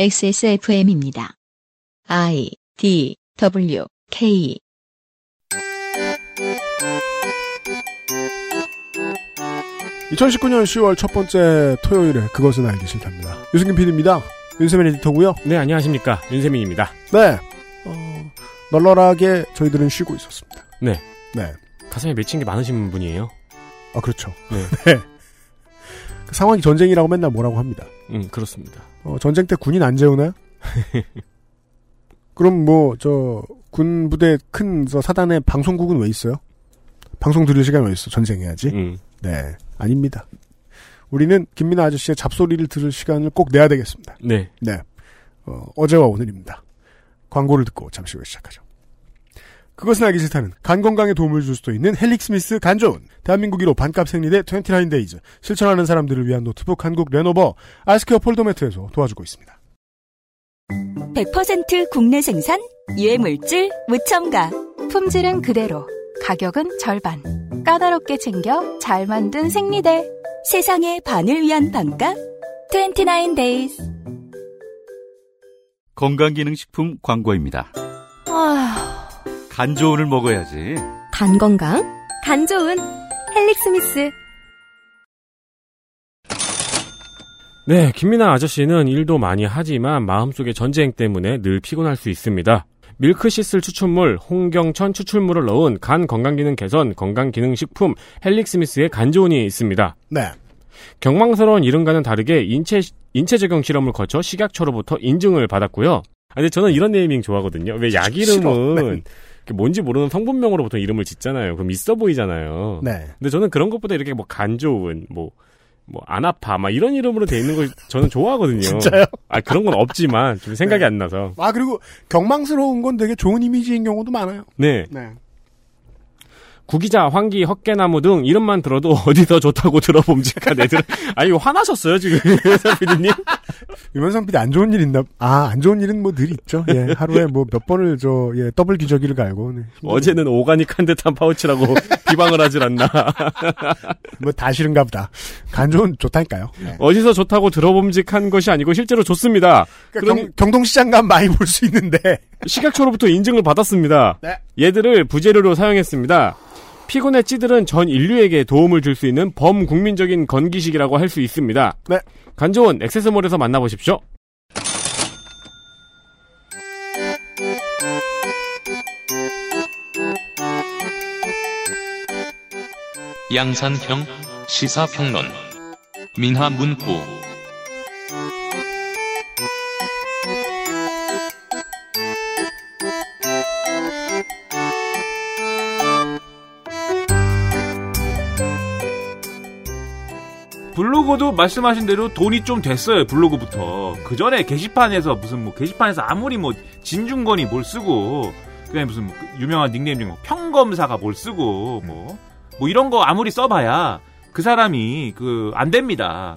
XSFM입니다. I D W K (2019년 10월) 첫 번째 토요일에 그것은 알기 싫답니다 유승균 PD입니다 윤세민 에디터고요 네, 안녕하십니까. 윤세민입니다. 네 어, 널널하게 저희들은 쉬고 있었습니다 네. 네. 가슴에 맺힌 게 많으신 분이에요. 아 그렇죠 네. 그 상황이 전쟁이라고 맨날 뭐라고 합니다 음, 그렇습니다. 어, 전쟁 때 군인 안 재우나요? 그럼 뭐 저 군 부대 큰 저 사단의 방송국은 왜 있어요? 방송 들을 시간 왜 있어? 전쟁해야지. 음. 네, 아닙니다. 우리는 김민아 아저씨의 잡소리를 들을 시간을 꼭 내야 되겠습니다. 네. 네, 어, 어제와 오늘입니다. 광고를 듣고 잠시 후에 시작하죠. 그것은 알기 싫다는 간 건강에 도움을 줄 수도 있는 헬릭 스미스 간조은 대한민국 1호 반값 생리대 29 데이즈 실천하는 사람들을 위한 노트북 한국 레노버 아이스케어 폴더매트에서 도와주고 있습니다. 100% 국내 생산, 유해물질, 무첨가. 품질은 그대로, 가격은 절반. 까다롭게 챙겨 잘 만든 생리대. 세상의 반을 위한 반값. 29days. 건강기능식품 광고입니다. 아, 간 좋은을 먹어야지. 간 건강, 간 좋은 헬릭스미스. 네, 김민아 아저씨는 일도 많이 하지만 마음속의 전쟁 때문에 늘 피곤할 수 있습니다. 밀크시슬 추출물, 홍경천 추출물을 넣은 간 건강기능 개선 건강기능식품 헬릭스미스의 간조온이 있습니다. 네. 경망스러운 이름과는 다르게 인체 인체 적용 실험을 거쳐 식약처로부터 인증을 받았고요. 아, 근데 저는 이런 네이밍 좋아하거든요. 왜 약. 이름은 네. 뭔지 모르는 성분명으로 보통 이름을 짓잖아요. 그럼 있어 보이잖아요. 네. 근데 저는 그런 것보다 이렇게 뭐 간 좋은 뭐 뭐안 아파 막 이런 이름으로 돼 있는 걸 저는 좋아하거든요. 진짜요? 아 그런 건 없지만 좀 생각이 네. 안 나서. 아 그리고 경망스러운 건 되게 좋은 이미지인 경우도 많아요. 네. 네. 구기자, 황기, 헛개나무 등 이름만 들어도 어디서 좋다고 들어봄직한 애들. 아 이거 화나셨어요 지금 피디님? 유면상 PD 안 좋은 일 있나? 아, 안 좋은 일은 뭐 늘 있죠. 예, 하루에 뭐 몇 번을 저, 예, 더블 기저귀를 갈고. 네. 어제는 오가닉한 듯한 파우치라고 비방을 하질 않나. 뭐 다 싫은가 보다. 간조은 좋다니까요. 네. 어디서 좋다고 들어봄직한 것이 아니고 실제로 좋습니다. 그러니까 그러니- 경, 경동시장 가면 많이 볼 수 있는데. 식약처로부터 인증을 받았습니다. 네. 얘들을 부재료로 사용했습니다. 피곤에 찌들은 전 인류에게 도움을 줄 수 있는 범국민적인 건기식이라고 할 수 있습니다. 네. 간조은 액세스몰에서 만나보십시오. 양산형 시사평론 민하 문구 블로그도 말씀하신 대로 돈이 좀 됐어요 블로그부터 그 전에 게시판에서 무슨 뭐 게시판에서 아무리 뭐 진중권이 뭘 쓰고 그다음에 무슨 뭐 유명한 닉네임 중에 뭐 평검사가 뭘 쓰고 뭐뭐 이런 거 아무리 써봐야 그 사람이 그 안 됩니다.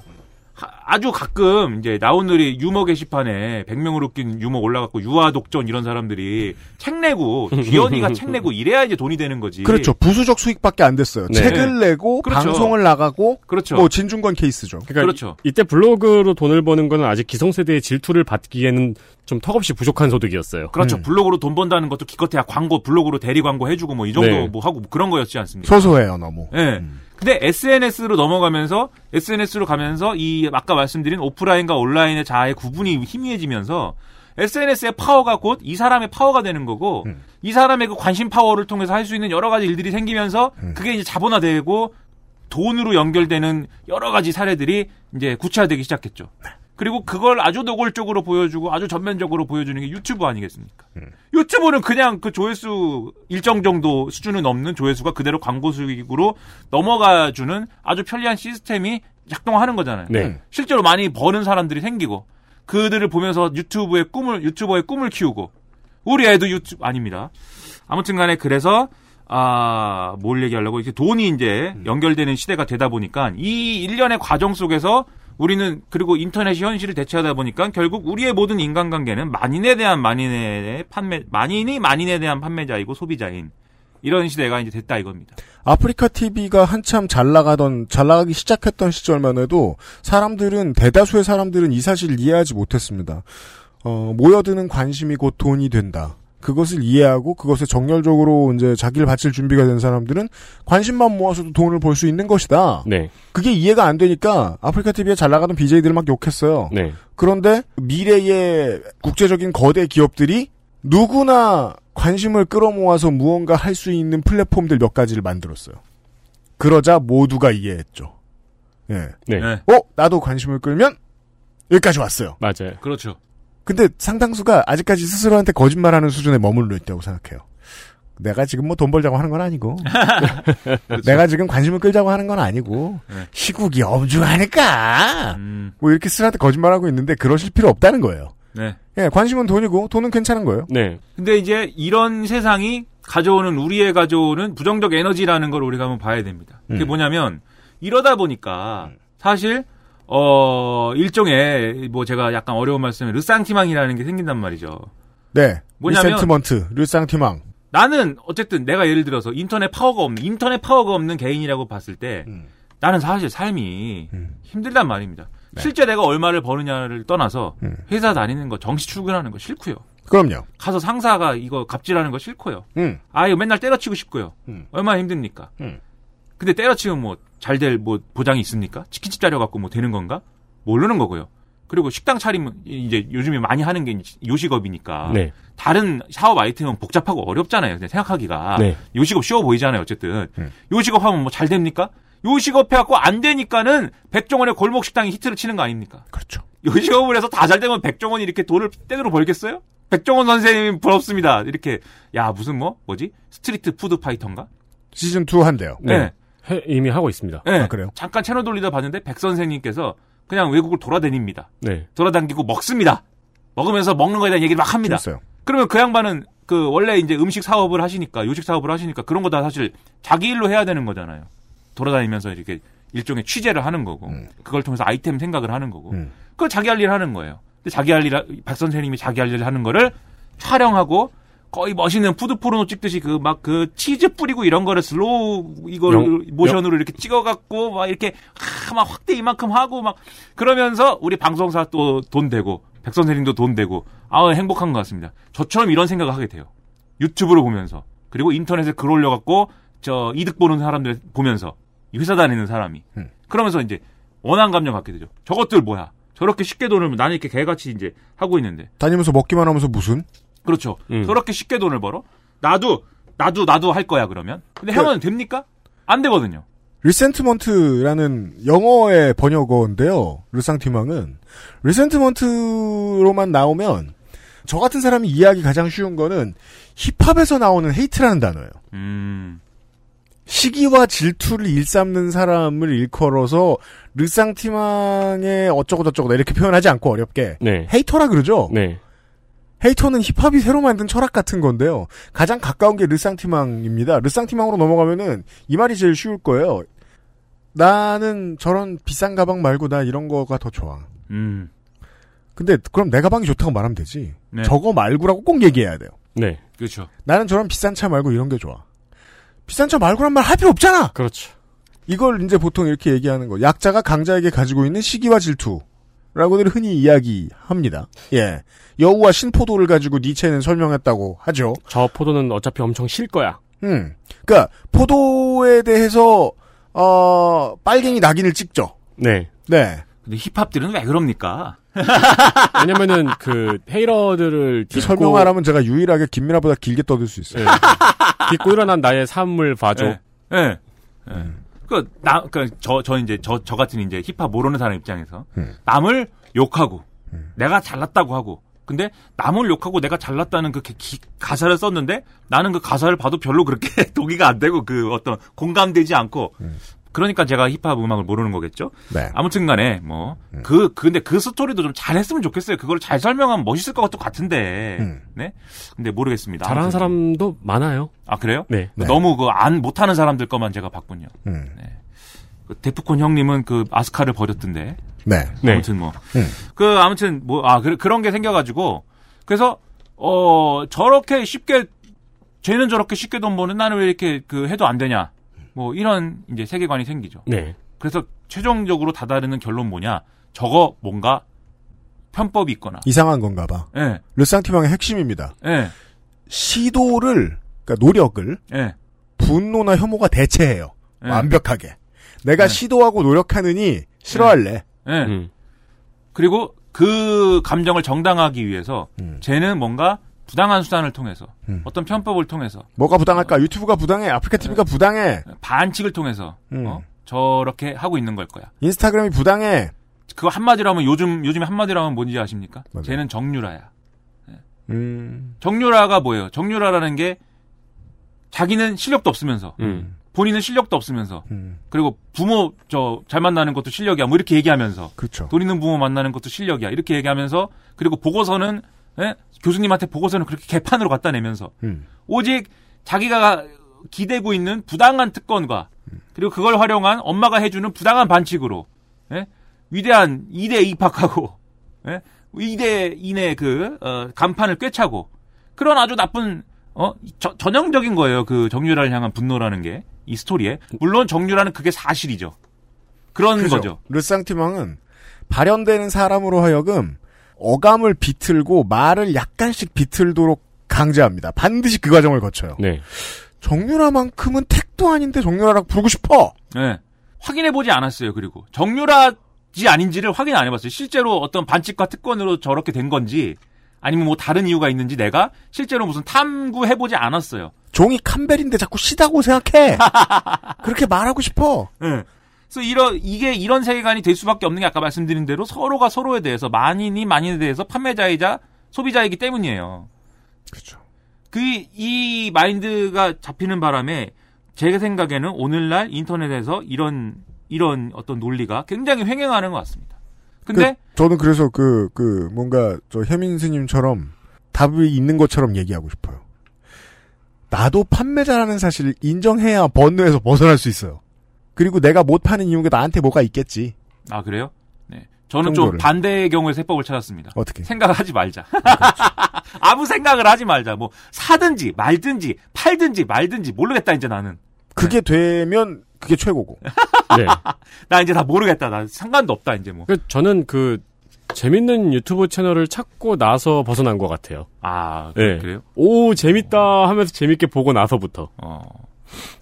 하- 아주 가끔 이제 나오늘이 유머 게시판에 100명을 웃긴 유머 올라갔고 유아 독전 이런 사람들이 책 내고 귀연이가 책 내고 이래야 이제 돈이 되는 거지. 그렇죠. 부수적 수익밖에 안 됐어요. 네. 책을 내고, 그렇죠. 방송을 나가고, 그렇죠. 뭐 진중권 케이스죠. 그러니까 그렇죠. 이, 때 블로그로 돈을 버는 거는 아직 기성세대의 질투를 받기에는 좀 턱없이 부족한 소득이었어요. 그렇죠. 음. 블로그로 돈 번다는 것도 기껏해야 광고, 블로그로 대리 광고 해주고 뭐 이 정도 네. 뭐 하고 그런 거였지 않습니까? 소소해요, 너무. 예. 음. 근데 SNS로 넘어가면서 SNS로 가면서 이 아까 말씀드린 오프라인과 온라인의 자아의 구분이 희미해지면서 SNS의 파워가 곧 이 사람의 파워가 되는 거고 음. 이 사람의 그 관심 파워를 통해서 할 수 있는 여러 가지 일들이 생기면서 음. 그게 이제 자본화되고 돈으로 연결되는 여러 가지 사례들이 이제 구체화되기 시작했죠. 그리고 그걸 아주 노골적으로 보여주고 아주 전면적으로 보여주는 게 유튜브 아니겠습니까? 유튜브는 그냥 그 조회수 일정 정도 수준은 넘는 조회수가 그대로 광고 수익으로 넘어가 주는 아주 편리한 시스템이 작동하는 거잖아요. 네. 실제로 많이 버는 사람들이 생기고 그들을 보면서 유튜브의 꿈을 유튜버의 꿈을 키우고 우리 애도 유튜브 아닙니다. 아무튼간에 그래서 아, 뭘 얘기하려고 이렇게 돈이 이제 연결되는 시대가 되다 보니까 이 일련의 과정 속에서 우리는 그리고 인터넷이 현실을 대체하다 보니까 결국 우리의 모든 인간관계는 만인에 대한 만인의 판매 만인이 만인에 대한 판매자이고 소비자인 이런 시대가 이제 됐다 이겁니다. 아프리카 TV가 한참 잘 나가던 잘 나가기 시작했던 시절만 해도 사람들은 대다수의 사람들은 이 사실을 이해하지 못했습니다. 어, 모여드는 관심이 곧 돈이 된다. 그것을 이해하고 그것에 정열적으로 이제 자기를 바칠 준비가 된 사람들은 관심만 모아서도 돈을 벌 수 있는 것이다. 네. 그게 이해가 안 되니까 아프리카 TV에 잘 나가던 BJ들을 막 욕했어요. 네. 그런데 미래의 국제적인 거대 기업들이 누구나 관심을 끌어모아서 무언가 할 수 있는 플랫폼들 몇 가지를 만들었어요. 그러자 모두가 이해했죠. 예. 네. 네. 어, 나도 관심을 끌면 여기까지 왔어요. 맞아요. 그렇죠. 근데 상당수가 아직까지 스스로한테 거짓말하는 수준에 머물러 있다고 생각해요. 내가 지금 뭐 돈 벌자고 하는 건 아니고, 내가 지금 관심을 끌자고 하는 건 아니고, 네. 시국이 엄중하니까, 음, 뭐 이렇게 스스로한테 거짓말하고 있는데 그러실 필요 없다는 거예요. 네. 예, 관심은 돈이고 돈은 괜찮은 거예요. 네. 근데 이제 이런 세상이 가져오는 우리의 가져오는 부정적 에너지라는 걸 우리가 한번 봐야 됩니다. 그게 음. 뭐냐면 이러다 보니까 사실 어 일종의 뭐 제가 약간 어려운 말씀에 르상티망이라는 게 생긴단 말이죠. 네. 뭐냐면- Resentment, ressentiment. 나는 어쨌든 내가 예를 들어서 인터넷 파워가 없는 인터넷 파워가 없는 개인이라고 봤을 때 음. 나는 사실 삶이 음. 힘들단 말입니다. 네. 실제 내가 얼마를 버느냐를 떠나서 음. 회사 다니는 거 정시 출근하는 거 싫고요. 그럼요. 가서 상사가 이거 갑질하는 거 싫고요. 음. 아 이거 맨날 때려치고 싶고요. 음. 얼마나 힘듭니까? 음. 근데 때려치면 뭐 잘 될 뭐 보장이 있습니까? 치킨집 차려갖고 뭐 되는 건가? 모르는 거고요. 그리고 식당 차리면 이제 요즘에 많이 하는 게 요식업이니까 네. 다른 사업 아이템은 복잡하고 어렵잖아요. 그냥 생각하기가 네. 요식업 쉬워 보이잖아요. 어쨌든 음. 요식업 하면 뭐 잘 됩니까? 요식업 해갖고 안 되니까는 백종원의 골목 식당이 히트를 치는 거 아닙니까? 그렇죠. 요식업을 해서 다 잘 되면 백종원이 이렇게 돈을 떼으로 벌겠어요? 백종원 선생님 부럽습니다. 이렇게 야 무슨 뭐 뭐지 스트리트 푸드 파이터인가? 시즌 2 한대요. 네. 해- 이미 하고 있습니다. 네. 아, 그래요? 잠깐 채널 돌리다 봤는데 백 선생님께서 그냥 외국을 돌아다닙니다. 네. 돌아다니고 먹습니다. 먹으면서 먹는 거에 대한 얘기를 막 합니다. 재밌어요. 그러면 그 양반은 그 원래 이제 음식 사업을 하시니까 요식 사업을 하시니까 그런 거 다 사실 자기 일로 해야 되는 거잖아요. 돌아다니면서 이렇게 일종의 취재를 하는 거고 음. 그걸 통해서 아이템 생각을 하는 거고 음. 그걸 자기 할 일 하는 거예요. 근데 자기 할 일, 박 선생님이 자기 할일 하는 거를 촬영하고 거의 멋있는 food 포르노 찍듯이 그막그 치즈 뿌리고 이런 거를 슬로우 이걸 영- 모션으로 이렇게 찍어갖고 막 이렇게 하, 막 확대 이만큼 하고 막 그러면서 우리 방송사 또 돈 되고 백 선생님도 돈 되고 아 행복한 것 같습니다. 저처럼 이런 생각을 하게 돼요. 유튜브를 보면서 그리고 인터넷에 글 올려갖고 저 이득 보는 사람들 보면서 이 회사 다니는 사람이 음. 그러면서 이제 원한 감정 갖게 되죠. 저것들 뭐야? 저렇게 쉽게 돈을 나는 이렇게 개같이 이제 하고 있는데 다니면서 먹기만 하면서 무슨? 그렇죠. 음. 저렇게 쉽게 돈을 벌어? 나도 나도 나도 할 거야 그러면. 근데 그- 형은 됩니까? 안 되거든요. Resentment라는 영어의 번역어인데요. Ressentiment은 resentment로만 나오면 저 같은 사람이 이해하기 가장 쉬운 거는 힙합에서 나오는 hate라는 단어예요. 음. 시기와 질투를 일삼는 사람을 일컬어서 르상티망의 어쩌고저쩌고다 이렇게 표현하지 않고 어렵게 네. 헤이터라 그러죠. 네. 헤이터는 힙합이 새로 만든 철학 같은 건데요. 가장 가까운 게 르상티망입니다. 르상티망으로 넘어가면은 이 말이 제일 쉬울 거예요. 나는 저런 비싼 가방 말고 나 이런 거가 더 좋아. 음. 근데 그럼 내 가방이 좋다고 말하면 되지. 네. 저거 말고라고 꼭 얘기해야 돼요. 네. 그렇죠. 나는 저런 비싼 차 말고 이런 게 좋아. 비싼 차 말고란 말 할 필요 없잖아. 그렇죠. 이걸 이제 보통 이렇게 얘기하는 거. 약자가 강자에게 가지고 있는 시기와 질투 라고들 흔히 이야기합니다. 예. 여우와 신포도를 가지고 니체는 설명했다고 하죠. 저 포도는 어차피 엄청 실 거야. 음. 그러니까 포도에 대해서 어 빨갱이 낙인을 찍죠. 네. 네. 근데 힙합들은 왜 그럽니까? 왜냐면은 그 헤이러들을 이 딛고, 설명하라면 제가 유일하게 김민아보다 길게 떠들 수 있어요. 네. 딛고 일어난 나의 삶을 봐줘. 예. 예. 예. 그, 나, 그, 저, 저 이제, 저, 저 같은 이제 힙합 모르는 사람 입장에서 음. 남을 욕하고 음. 내가 잘났다고 하고 근데 남을 욕하고 내가 잘났다는 그 기- 가사를 썼는데 나는 그 가사를 봐도 별로 그렇게 동의가 안 되고 그 어떤 공감되지 않고 음. 그러니까 제가 힙합 음악을 모르는 거겠죠. 네. 아무튼 간에 뭐 음. 그 근데 그 스토리도 좀 잘했으면 좋겠어요. 그걸 잘 설명하면 멋있을 것 같은데. 음. 네. 근데 모르겠습니다. 잘하는. 사람도 많아요. 아 그래요? 네. 네. 너무 그 안 못하는 사람들 것만 제가 봤군요. 음. 그 데프콘 형님은 그 아스카를 버렸던데. 네. 네. 아무튼 뭐. 음. 그 아무튼 뭐아 그런 게 생겨가지고 그래서 어 저렇게 쉽게 쟤는 저렇게 쉽게 돈 버는 나는 왜 이렇게 그 해도 안 되냐. 뭐 이런 이제 세계관이 생기죠. 네. 그래서 최종적으로 다다르는 결론 뭐냐? 저거 뭔가 편법이 있거나. 이상한 건가 봐. 예. 르상티방의 핵심입니다. 예. 시도를, 그러니까 노력을 예. 분노나 혐오가 대체해요. 예. 완벽하게. 내가 네. 시도하고 노력하느니 싫어할래. 예. 음. 그리고 그 감정을 정당하기 위해서 음. 쟤는 뭔가 부당한 수단을 통해서 음. 어떤 편법을 통해서 뭐가 부당할까? 유튜브가 부당해. 아프리카 TV가 부당해. 반칙을 통해서 음. 어? 저렇게 하고 있는 걸 거야. 인스타그램이 부당해. 그거 한마디로 하면 요즘 요즘에 한마디로 하면 뭔지 아십니까? 맞아요. 쟤는 정유라야. 음. 정유라가 뭐예요? 정유라라는 게 자기는 실력도 없으면서 음. 본인은 실력도 없으면서 음. 그리고 부모 저 잘 만나는 것도 실력이야. 뭐 이렇게 얘기하면서 그렇죠. 돈 있는 부모 만나는 것도 실력이야. 이렇게 얘기하면서 그리고 보고서는 예? 교수님한테 보고서는 그렇게 개판으로 갖다 내면서 음. 오직 자기가 기대고 있는 부당한 특권과 그리고 그걸 활용한 엄마가 해주는 부당한 반칙으로 예? 위대한 2대 입학하고 예? 2대 인의 그 어, 간판을 꿰차고 그런 아주 나쁜 어 저- 전형적인 거예요. 그 정유라를 향한 분노라는 게 이 스토리에 물론 정유라는 그게 사실이죠. 그런 그죠. 거죠. 르상티망은 발현되는 사람으로 하여금 어감을 비틀고 말을 약간씩 비틀도록 강제합니다. 반드시 그 과정을 거쳐요. 네. 정유라만큼은 택도 아닌데 정유라라고 부르고 싶어. 예. 확인해 보지 않았어요. 그리고 정유라지 아닌지를 확인 안 해봤어요. 실제로 어떤 반칙과 특권으로 저렇게 된 건지 아니면 뭐 다른 이유가 있는지 내가 실제로 무슨 탐구해 보지 않았어요. 종이 캄벨인데 자꾸 시다고 생각해. 그렇게 말하고 싶어. 예. 그래서 이런 이게 이런 세계관이 될 수밖에 없는 게 아까 말씀드린 대로 서로가 서로에 대해서 만인이 만인에 대해서 판매자이자 소비자이기 때문이에요. 그렇죠. 그 이 마인드가 잡히는 바람에 제 생각에는 오늘날 인터넷에서 이런 이런 어떤 논리가 굉장히 횡행하는 것 같습니다. 근데 그, 저는 그래서 그, 그, 뭔가, 저, 혜민 스님처럼 답이 있는 것처럼 얘기하고 싶어요. 나도 판매자라는 사실을 인정해야 번뇌에서 벗어날 수 있어요. 그리고 내가 못 파는 이유가 나한테 뭐가 있겠지. 아 그래요? 네. 저는 좀 정도를. 반대의 경우의 세법을 찾았습니다. 어떻게? 생각을 하지 말자. 아무 생각을 하지 말자. 뭐 사든지 말든지 팔든지 말든지 모르겠다 이제 나는. 그게 되면 그게 최고고. 네. 나 이제 다 모르겠다. 나 상관도 없다 이제 뭐. 그 저는 그 재밌는 유튜브 채널을 찾고 나서 벗어난 것 같아요. 아 네. 그래요? 오 재밌다 하면서 재밌게 보고 나서부터. 어.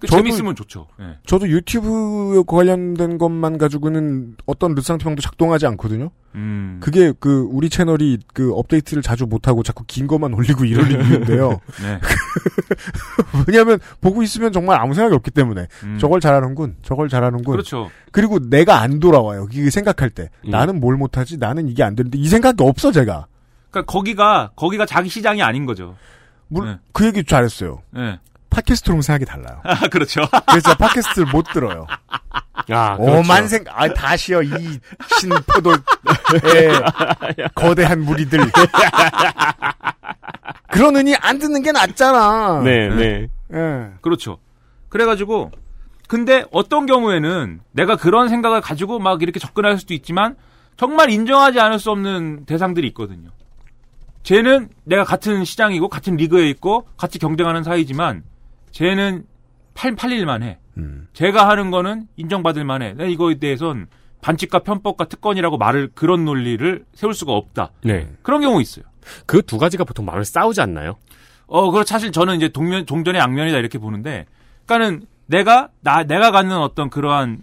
그 저도- 재밌으면 좋죠. 예. 저도 유튜브 관련된 것만 가지고는 어떤 르상티방도 작동하지 않거든요. 음. 그게 그 우리 채널이 그 업데이트를 자주 못하고 자꾸 긴 것만 올리고 이럴 이유인데요. 네. 왜냐하면 보고 있으면 정말 아무 생각이 없기 때문에 음. 저걸 잘하는군, 저걸 잘하는군. 그렇죠. 그리고 내가 안 돌아와요. 이게 생각할 때 음. 나는 뭘 못하지, 나는 이게 안 되는데 이 생각이 없어 제가. 그러니까 거기가 거기가 자기 시장이 아닌 거죠. 물, 네. 그 얘기 잘했어요. 예. 팟캐스트로는 생각이 달라요. 아 그렇죠. 그래서 팟캐스트를 못 들어요. 아, 오만 생각, 아, 다시요, 이 신포도의 거대한 무리들. 그러느니 안 듣는 게 낫잖아. 네, 네. 예. 그렇죠. 그래가지고 근데 어떤 경우에는 내가 그런 생각을 가지고 막 이렇게 접근할 수도 있지만 정말 인정하지 않을 수 없는 대상들이 있거든요. 쟤는 내가 같은 시장이고 같은 리그에 있고 같이 경쟁하는 사이지만 쟤는 팔, 팔릴만 해. 음. 제가 하는 거는 인정받을 만해. 내가 이거에 대해선 반칙과 편법과 특권이라고 말을 그런 논리를 세울 수가 없다. 네. 그런 경우 있어요. 그 두 가지가 보통 마음에 싸우지 않나요? 어, 그렇 사실 저는 이제 동면 동전의 양면이다 이렇게 보는데, 그러니까는 내가 나 내가 갖는 어떤 그러한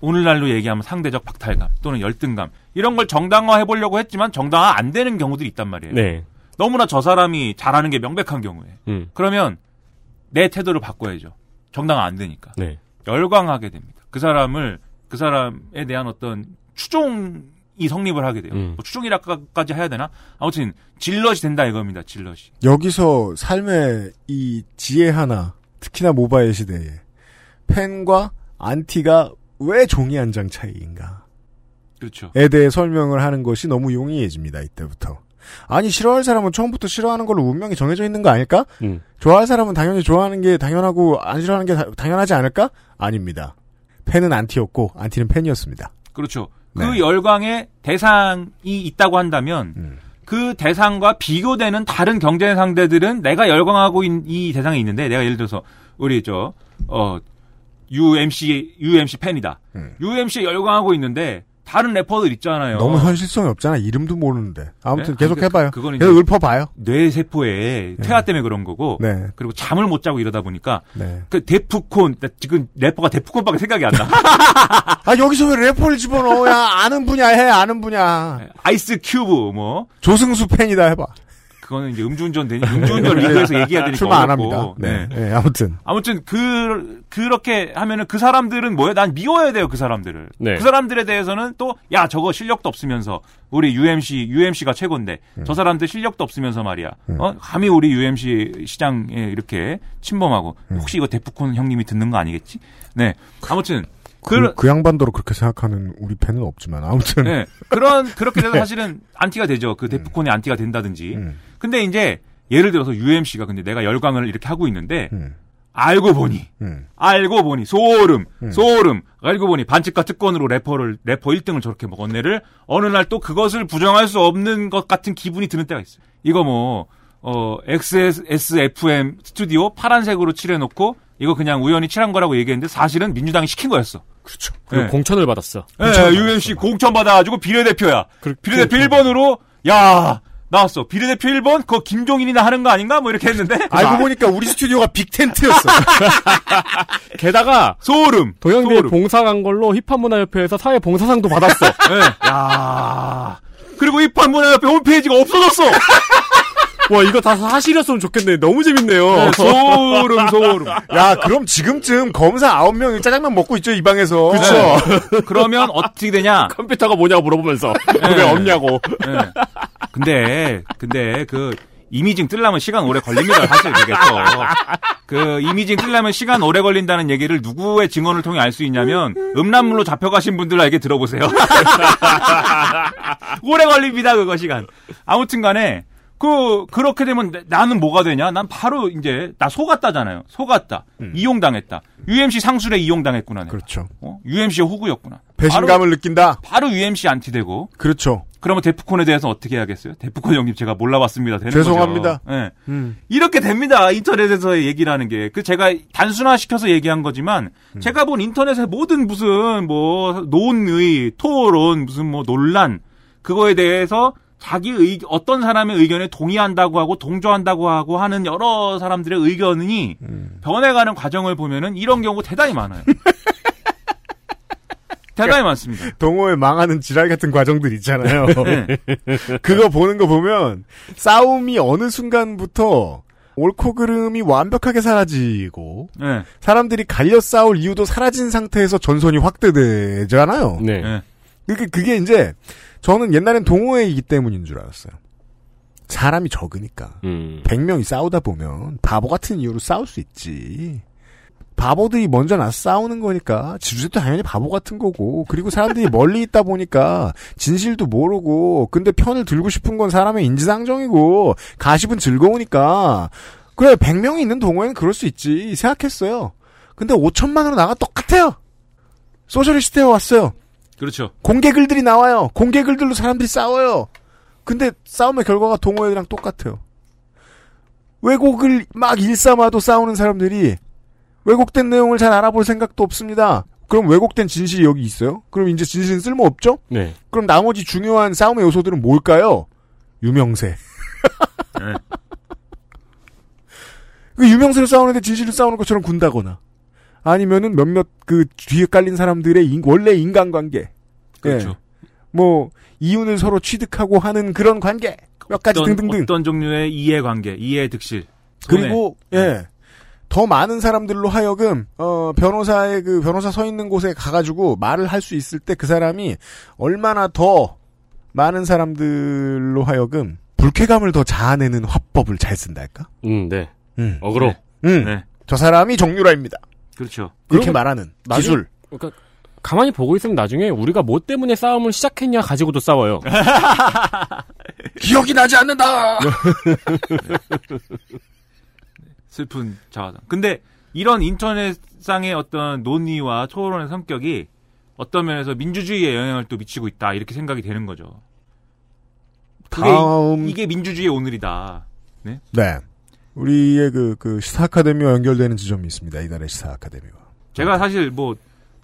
오늘날로 얘기하면 상대적 박탈감 또는 열등감 이런 걸 정당화 해 보려고 했지만 정당화 안 되는 경우들이 있단 말이에요. 네. 너무나 저 사람이 잘하는 게 명백한 경우에 음. 그러면 내 태도를 바꿔야죠. 정당화 안 되니까 네. 열광하게 됩니다. 그 사람을 그 사람에 대한 어떤 추종이 성립을 하게 돼요. 음. 뭐 추종이라까지 해야 되나? 아무튼 질럿이 된다 이겁니다. 질럿이. 여기서 삶의 이 지혜 하나, 특히나 모바일 시대에 팬과 안티가 왜 종이 한 장 차이인가? 그렇죠. 에 대해 설명을 하는 것이 너무 용이해집니다. 이때부터. 아니 싫어할 사람은 처음부터 싫어하는 걸로 운명이 정해져 있는 거 아닐까? 음. 좋아할 사람은 당연히 좋아하는 게 당연하고 안 싫어하는 게 다- 당연하지 않을까? 아닙니다. 팬은 안티였고 안티는 팬이었습니다. 그렇죠. 네. 그 열광의 대상이 있다고 한다면 음. 그 대상과 비교되는 다른 경쟁 상대들은 내가 열광하고 있는 이 대상이 있는데 내가 예를 들어서 우리 저어 UMC UMC 팬이다. 음. UMC에 열광하고 있는데 다른 래퍼들 있잖아요. 너무 현실성이 없잖아. 이름도 모르는데. 아무튼 네? 계속 아니, 그- 해봐요. 그거는 이제 계속 읊어봐요. 뇌 세포의 퇴화 네. 때문에 그런 거고 네. 그리고 잠을 못 자고 이러다 보니까 네. 그 데프콘 나 지금 래퍼가 데프콘밖에 생각이 안 나. 아, 여기서 왜 래퍼를 집어넣어? 야, 아는 분야 해, 아는 분야. 아이스 큐브 뭐 조승수 팬이다 해봐. 그거는 이제 음주운전 되니 음주운전 리그에서 얘기해야 되니까 출마 안 어렵고. 합니다. 네. 네. 네, 아무튼. 아무튼 그 그렇게 하면은 그 사람들은 뭐예요? 난 미워야 돼요 그 사람들을. 네. 그 사람들에 대해서는 또 야 저거 실력도 없으면서 우리 UMC UMC가 최고인데 음. 저 사람들 실력도 없으면서 말이야. 어 감히 우리 UMC 시장에 이렇게 침범하고 음. 혹시 이거 데프콘 형님이 듣는 거 아니겠지? 네. 아무튼 그, 그, 그 양반도로 그렇게 생각하는 우리 팬은 없지만, 아무튼. 네. 그런 그렇게 돼서 사실은 안티가 되죠. 그 데프콘이 안티가 된다든지. 음, 근데 이제 예를 들어서 UMC가 근데 내가 열광을 이렇게 하고 있는데 음, 알고 보니 음. 알고 보니 소름 음. 소름 알고 보니 반칙과 특권으로 래퍼를 래퍼 1등을 저렇게 먹은 애를 어느 날 또 그것을 부정할 수 없는 것 같은 기분이 드는 때가 있어요. 이거 뭐 어, XSFM 스튜디오 파란색으로 칠해놓고 이거 그냥 우연히 칠한 거라고 얘기했는데 사실은 민주당이 시킨 거였어. 그렇죠. 그리고 네. 공천을 받았어. 예, UMC 공천 받아가지고 비례대표야. 그- 비례대표 1번으로 야 나왔어. 비례대표 1번 그거 김종인이나 하는 거 아닌가? 뭐 이렇게 했는데 알고 보니까 우리 스튜디오가 빅텐트였어. 게다가 소름. 동양대 소름. 봉사 간 걸로 힙합문화협회에서 사회 봉사상도 받았어. 예. 야. 그리고 이 판문화협회 홈페이지가 없어졌어. 와 이거 다 사실이었으면 좋겠네. 너무 재밌네요. 네, 소름 소름. 야, 그럼 지금쯤 검사 9명이 짜장면 먹고 있죠, 이 방에서. 그렇죠. 그러면 어떻게 되냐? 컴퓨터가 뭐냐고 물어보면서 네. 왜 없냐고. 예. 근데 근데 그 이미징 뜰려면 시간 오래 걸립니다. 사실 그게 또. 그 이미징 뜰려면 시간 오래 걸린다는 얘기를 누구의 증언을 통해 알 수 있냐면 음란물로 잡혀가신 분들에게 들어보세요. 오래 걸립니다. 그거 시간. 아무튼간에 그 그렇게 되면 나- 나는 뭐가 되냐? 난 바로 이제 나 속았다잖아요. 속았다. 이용당했다. UMC 상술에 이용당했구나. 내가. 그렇죠. 어? UMC의 호구였구나. 배신감을 느낀다. 바로, 바로 UMC 안티되고 그렇죠. 그러면 데프콘에 대해서 어떻게 해야겠어요? 데프콘 형님 제가 몰라봤습니다. 죄송합니다. 예. 음. 이렇게 됩니다. 인터넷에서의 얘기라는 게. 그 제가 단순화시켜서 얘기한 거지만 음. 제가 본 인터넷의 모든 무슨 뭐 논의, 토론, 무슨 뭐 논란 그거에 대해서 자기 의 어떤 사람의 의견에 동의한다고 하고 동조한다고 하고 하는 여러 사람들의 의견이 음. 변해가는 과정을 보면은 이런 경우 대단히 많아요. 대단히 많습니다. 동호회 망하는 지랄 같은 과정들 있잖아요. 네. 그거 보는 거 보면 싸움이 어느 순간부터 옳고 그름이 완벽하게 사라지고 네. 사람들이 갈려 싸울 이유도 사라진 상태에서 전선이 확대되잖아요. 네. 네. 그게, 그게 이제 저는 옛날엔 동호회이기 때문인 줄 알았어요. 사람이 적으니까. 음. 100명이 싸우다 보면 바보 같은 이유로 싸울 수 있지. 바보들이 먼저 나서 싸우는 거니까 지주도 당연히 바보 같은 거고 그리고 사람들이 멀리 있다 보니까 진실도 모르고 근데 편을 들고 싶은 건 사람의 인지상정이고 가십은 즐거우니까 그래 100명이 있는 동호회는 그럴 수 있지 생각했어요. 근데 5천만으로 나가 똑같아요. 소셜리스트에 왔어요. 그렇죠. 공개 글들이 나와요. 공개 글들로 사람들이 싸워요. 근데 싸움의 결과가 동호회랑 똑같아요. 왜곡을 막 일삼아도 싸우는 사람들이 왜곡된 내용을 잘 알아볼 생각도 없습니다. 그럼 왜곡된 진실이 여기 있어요? 그럼 이제 진실은 쓸모 없죠? 네. 그럼 나머지 중요한 싸움의 요소들은 뭘까요? 유명세. 네. 그 유명세를 싸우는데 진실을 싸우는 것처럼 군다거나 아니면은 몇몇 그 뒤에 깔린 사람들의 인- 원래 인간관계. 그렇죠. 예. 뭐 이윤을 서로 취득하고 하는 그런 관계 몇 가지 어떤, 등등등. 어떤 종류의 이해관계, 이해득실. 손해. 그리고 예. 더 많은 사람들로 하여금 어 변호사의 그 변호사 서 있는 곳에 가가지고 말을 할 수 있을 때 그 사람이 얼마나 더 많은 사람들로 하여금 불쾌감을 더 자아내는 화법을 잘 쓴달까? 음, 네. 음. 어그로. 네. 음. 네. 저 사람이 정유라입니다. 그렇죠. 이렇게 말하는 나중에- 기술. 그러니까 가만히 보고 있으면 나중에 우리가 뭐 때문에 싸움을 시작했냐 가지고도 싸워요. 기억이 나지 않는다. 슬픈 자화상. 근데 이런 인터넷상의 어떤 논의와 토론의 성격이 어떤 면에서 민주주의에 영향을 또 미치고 있다. 이렇게 생각이 되는 거죠. 다음 이, 게 민주주의의 오늘이다. 네. 네. 우리의 그, 그 시사 아카데미와 연결되는 지점이 있습니다. 이달의 시사 아카데미와. 제가 사실 뭐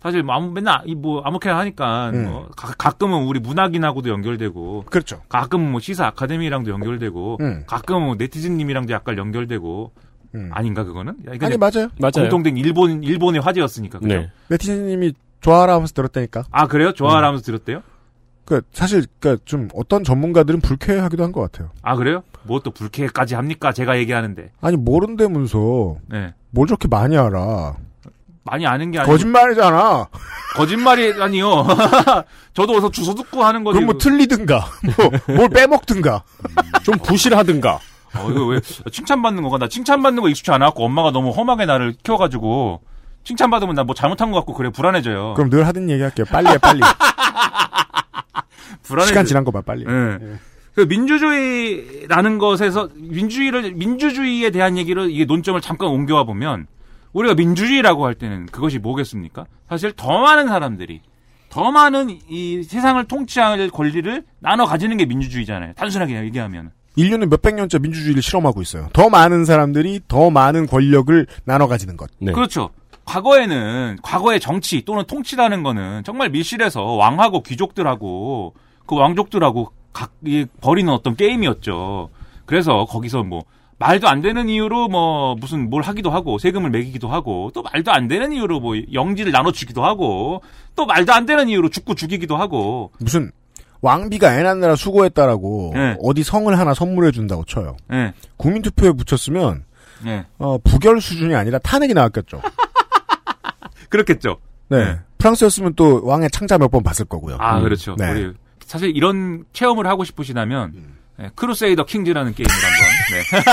사실 뭐 아무 맨날 이 뭐 아무렇게나 하니까 음. 뭐 가, 가끔은 우리 문학인하고도 연결되고 그렇죠. 가끔은 뭐 시사 아카데미랑도 연결되고 음. 가끔은 뭐 네티즌님이랑도 약간 연결되고 음. 아닌가 그거는? 아니, 맞아요. 맞아요. 공통된 일본 일본의 화제였으니까. 그죠? 네. 네티즌님이 좋아라 하면서 들었다니까. 아 그래요? 음. 좋아하면서 들었대요? 그 사실 그좀 어떤 전문가들은 불쾌하기도 한 것 같아요. 아 그래요? 뭐 또 불쾌까지 합니까? 제가 얘기하는데. 아니 모른다면서 네. 뭘 저렇게 많이 알아? 많이 아는 게 아니고 거짓말이잖아. 거짓말이 아니요. 저도 어서 주소 듣고 하는 거지. 그럼 뭐 틀리든가, 뭐, 뭘 빼먹든가. 좀 부실하든가. 어, 이거 왜 칭찬받는 거가 나 칭찬받는 거 익숙치 않아갖고 엄마가 너무 험하게 나를 키워가지고 칭찬받으면 나 뭐 잘못한 것 같고 그래 불안해져요. 그럼 늘 하던 얘기 할게요. 빨리 해, 빨리. 불안해져. 시간 지난 거 봐, 빨리. 예. 그 민주주의라는 것에서 민주주의를 민주주의에 대한 얘기를 이게 논점을 잠깐 옮겨와 보면 우리가 민주주의라고 할 때는 그것이 뭐겠습니까? 사실 더 많은 사람들이 더 많은 이 세상을 통치할 권리를 나눠 가지는 게 민주주의잖아요. 단순하게 얘기하면. 인류는 몇백 년째 민주주의를 실험하고 있어요. 더 많은 사람들이 더 많은 권력을 나눠 가지는 것. 네. 그렇죠. 과거에는 과거의 정치 또는 통치라는 거는 정말 밀실해서 왕하고 귀족들하고 그 왕족들하고 각 이, 벌이는 어떤 게임이었죠. 그래서 거기서 뭐 말도 안 되는 이유로 뭐 무슨 뭘 하기도 하고 세금을 매기기도 하고 또 말도 안 되는 이유로 뭐 영지를 나눠주기도 하고 또 말도 안 되는 이유로 죽고 죽이기도 하고 무슨 왕비가 애 낳느라 수고했다라고 네. 어디 성을 하나 선물해 준다고 쳐요. 예. 국민투표에 붙였으면 예. 어, 부결 수준이 아니라 탄핵이 나왔겠죠. 그렇겠죠. 네. 네. 프랑스였으면 또 왕의 창자 몇 번 봤을 거고요. 아 음. 그렇죠. 네. 우리 사실 이런 체험을 하고 싶으시다면 예, 크루세이더 킹즈라는 게임을 한번.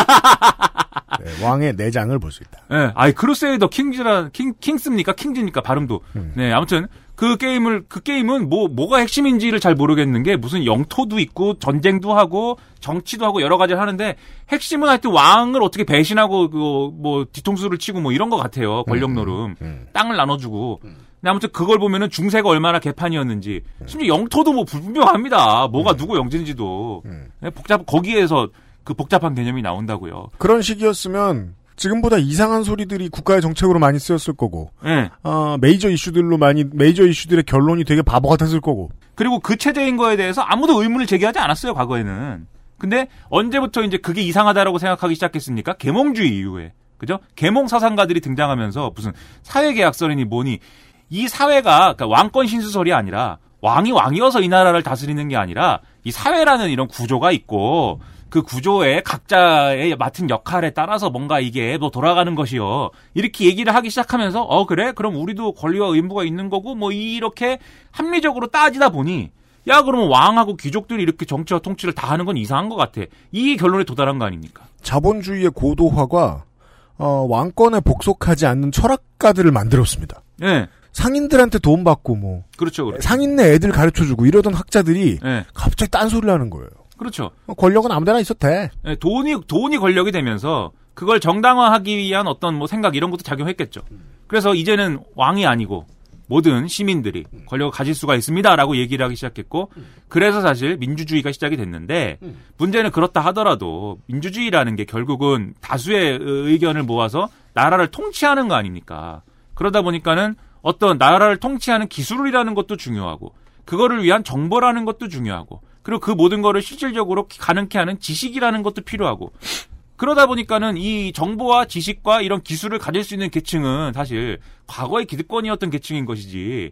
네. 네, 왕의 내장을 볼 수 있다. 예, 아이 크루세이더 킹즈라 킹 킹스입니까 킹즈입니까 발음도. 음. 네, 아무튼 그 게임을 그 게임은 뭐 뭐가 핵심인지를 잘 모르겠는 게 무슨 영토도 있고 전쟁도 하고 정치도 하고 여러 가지를 하는데 핵심은 하여튼 왕을 어떻게 배신하고 그 뭐 뒤통수를 치고 뭐 이런 것 같아요 권력 노름 음. 땅을 나눠주고. 근데 아무튼 그걸 보면은 중세가 얼마나 개판이었는지 심지어 영토도 뭐 불분명합니다. 뭐가 누구 영지인지도 음. 네, 복잡 거기에서 그 복잡한 개념이 나온다고요. 그런 시기였으면 지금보다 이상한 소리들이 국가의 정책으로 많이 쓰였을 거고, 예. 어, 메이저 이슈들로 많이 메이저 이슈들의 결론이 되게 바보 같았을 거고. 그리고 그 체제인 거에 대해서 아무도 의문을 제기하지 않았어요, 과거에는. 근데 언제부터 이제 그게 이상하다라고 생각하기 시작했습니까? 계몽주의 이후에. 그죠? 계몽 사상가들이 등장하면서 무슨 사회계약설이니 뭐니 이 사회가 그러니까 왕권 신수설이 아니라 왕이 왕이어서 이 나라를 다스리는 게 아니라 이 사회라는 이런 구조가 있고 그 구조에 각자의 맡은 역할에 따라서 뭔가 이게 뭐 돌아가는 것이요. 이렇게 얘기를 하기 시작하면서 어 그래? 그럼 우리도 권리와 의무가 있는 거고 뭐 이렇게 합리적으로 따지다 보니 야 그러면 왕하고 귀족들이 이렇게 정치와 통치를 다 하는 건 이상한 것 같아. 이 결론에 도달한 거 아닙니까? 자본주의의 고도화가 어, 왕권에 복속하지 않는 철학가들을 만들었습니다. 예. 상인들한테 돈 받고 뭐 그렇죠. 그렇죠. 상인네 애들 가르쳐 주고 이러던 학자들이 예. 갑자기 딴소리를 하는 거예요. 그렇죠. 어, 권력은 아무데나 있어도 돼. 예, 돈이 돈이 권력이 되면서 그걸 정당화하기 위한 어떤 뭐 생각 이런 것도 작용했겠죠. 그래서 이제는 왕이 아니고 모든 시민들이 권력을 가질 수가 있습니다라고 얘기를 하기 시작했고 그래서 사실 민주주의가 시작이 됐는데 문제는 그렇다 하더라도 민주주의라는 게 결국은 다수의 의견을 모아서 나라를 통치하는 거 아닙니까? 그러다 보니까는 어떤 나라를 통치하는 기술이라는 것도 중요하고 그거를 위한 정보라는 것도 중요하고 그리고 그 모든 거를 실질적으로 가능케 하는 지식이라는 것도 필요하고 그러다 보니까는 이 정보와 지식과 이런 기술을 가질 수 있는 계층은 사실 과거의 기득권이었던 계층인 것이지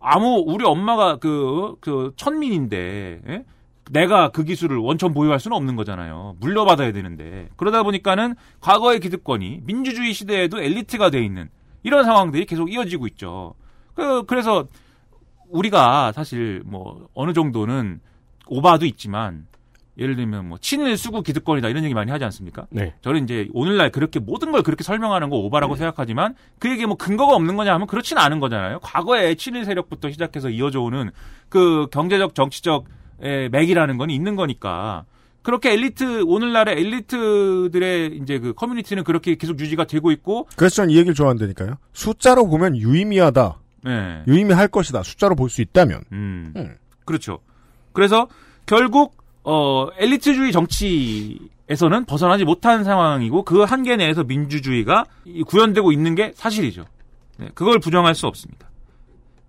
아무 우리 엄마가 그, 그 천민인데 예? 내가 그 기술을 원천 보유할 수는 없는 거잖아요. 물려받아야 되는데 그러다 보니까는 과거의 기득권이 민주주의 시대에도 엘리트가 돼 있는 이런 상황들이 계속 이어지고 있죠. 그, 그래서 우리가 사실 뭐 어느 정도는 오바도 있지만 예를 들면 뭐 친일 수구 기득권이다 이런 얘기 많이 하지 않습니까? 네. 저는 이제 오늘날 그렇게 모든 걸 그렇게 설명하는 거 오바라고 생각하지만 그 얘기에 뭐 근거가 없는 거냐 하면 그렇지는 않은 거잖아요. 과거에 친일 세력부터 시작해서 이어져 오는 그 경제적 정치적 의 맥이라는 건 있는 거니까 그렇게 엘리트 오늘날의 엘리트들의 이제 그 커뮤니티는 그렇게 계속 유지가 되고 있고 그래서 저는 이 얘기를 좋아한다니까요. 숫자로 보면 유의미하다. 네. 유의미할 것이다. 숫자로 볼 수 있다면. 음. 음. 그렇죠. 그래서 결국 어, 엘리트주의 정치에서는 벗어나지 못한 상황이고 그 한계 내에서 민주주의가 이 구현되고 있는 게 사실이죠. 네, 그걸 부정할 수 없습니다.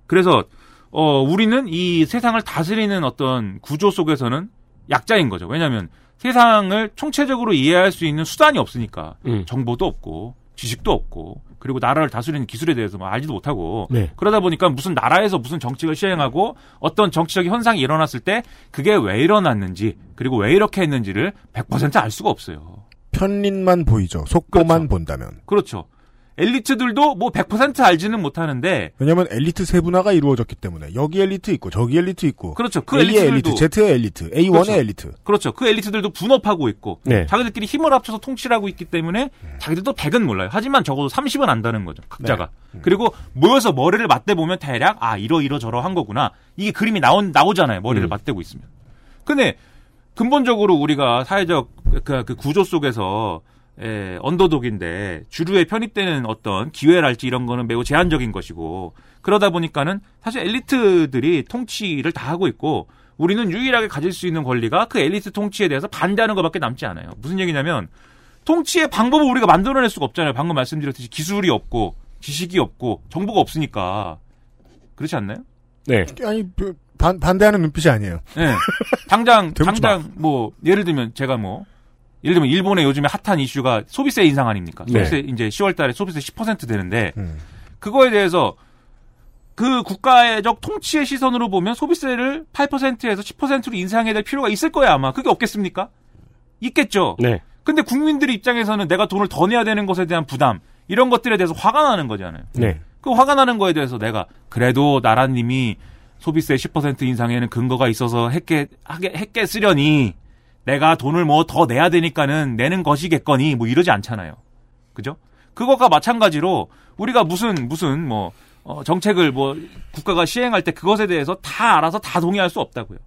그래서 어, 우리는 이 세상을 다스리는 어떤 구조 속에서는 약자인 거죠. 왜냐하면 세상을 총체적으로 이해할 수 있는 수단이 없으니까 음. 정보도 없고 지식도 없고 그리고 나라를 다스리는 기술에 대해서 뭐 알지도 못하고 네. 그러다 보니까 무슨 나라에서 무슨 정책을 시행하고 어떤 정치적인 현상이 일어났을 때 그게 왜 일어났는지 그리고 왜 이렇게 했는지를 100%알 수가 없어요. 편린만 보이죠. 속보만 본다면. 그렇죠. 엘리트들도 뭐 100% 알지는 못하는데 왜냐하면 엘리트 세분화가 이루어졌기 때문에 여기 엘리트 있고 저기 엘리트 있고 그렇죠. 그 A의 엘리트들도 엘리트, Z의 엘리트, A1의 그렇죠. 엘리트. 그렇죠. 그 엘리트들도 분업하고 있고 네. 자기들끼리 힘을 합쳐서 통치를 하고 있기 때문에 자기들도 100은 몰라요. 하지만 적어도 30은 안다는 거죠. 각자가. 그리고 모여서 머리를 맞대보면 대략 아 이러 이러 저러 한 거구나. 이게 그림이 나온 나오잖아요. 머리를 음. 맞대고 있으면. 근데 근본적으로 우리가 사회적 그, 그 구조 속에서 에, 언더독인데 주류에 편입되는 어떤 기회랄지 이런 거는 매우 제한적인 것이고 그러다 보니까는 사실 엘리트들이 통치를 다 하고 있고 우리는 유일하게 가질 수 있는 권리가 그 엘리트 통치에 대해서 반대하는 것밖에 남지 않아요. 무슨 얘기냐면 통치의 방법을 우리가 만들어낼 수가 없잖아요. 방금 말씀드렸듯이 기술이 없고 지식이 없고 정보가 없으니까 그렇지 않나요? 네. 아니 그, 반, 반대하는 눈빛이 아니에요. 네. 당장 당장 뭐 예를 들면 제가 뭐 예를 들면 일본의 요즘에 핫한 이슈가 소비세 인상 아닙니까? 네. 소비세 이제 10월 달에 소비세 10% 되는데 음. 그거에 대해서 그 국가적 통치의 시선으로 보면 소비세를 8%에서 10%로 인상해야 될 필요가 있을 거야 아마. 그게 없겠습니까? 있겠죠. 네. 근데 국민들 입장에서는 내가 돈을 더 내야 되는 것에 대한 부담 이런 것들에 대해서 화가 나는 거잖아요. 네. 그 화가 나는 거에 대해서 내가 그래도 나라님이 소비세 10% 인상에는 근거가 있어서 했게 하게 했겠으려니 내가 돈을 뭐 더 내야 되니까는 내는 것이겠거니 뭐 이러지 않잖아요. 그죠? 그것과 마찬가지로 우리가 무슨 무슨 뭐 어, 정책을 뭐 국가가 시행할 때 그것에 대해서 다 알아서 다 동의할 수 없다고요.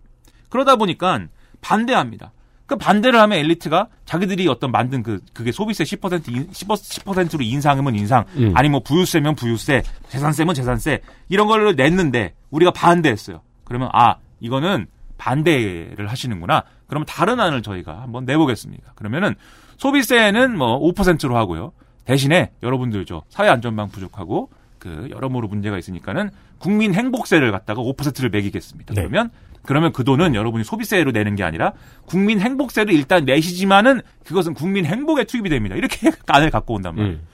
그러다 보니까 반대합니다. 그 반대를 하면 엘리트가 자기들이 어떤 만든 그 그게 소비세 10% 인, 10%로 인상이면 인상, 음. 아니 뭐 부유세면 부유세, 재산세면 재산세 이런 걸 냈는데 우리가 반대했어요. 그러면 아 이거는 반대를 하시는구나. 그러면 다른 안을 저희가 한번 내보겠습니다. 그러면은 소비세는 뭐 5%로 하고요. 대신에 여러분들 저 사회 안전망 부족하고 그 여러모로 문제가 있으니까는 국민 행복세를 갖다가 5%를 매기겠습니다. 네. 그러면 그러면 그 돈은 여러분이 소비세로 내는 게 아니라 국민 행복세를 일단 내시지만은 그것은 국민 행복에 투입이 됩니다. 이렇게 안을 갖고 온단 말이에요. 음.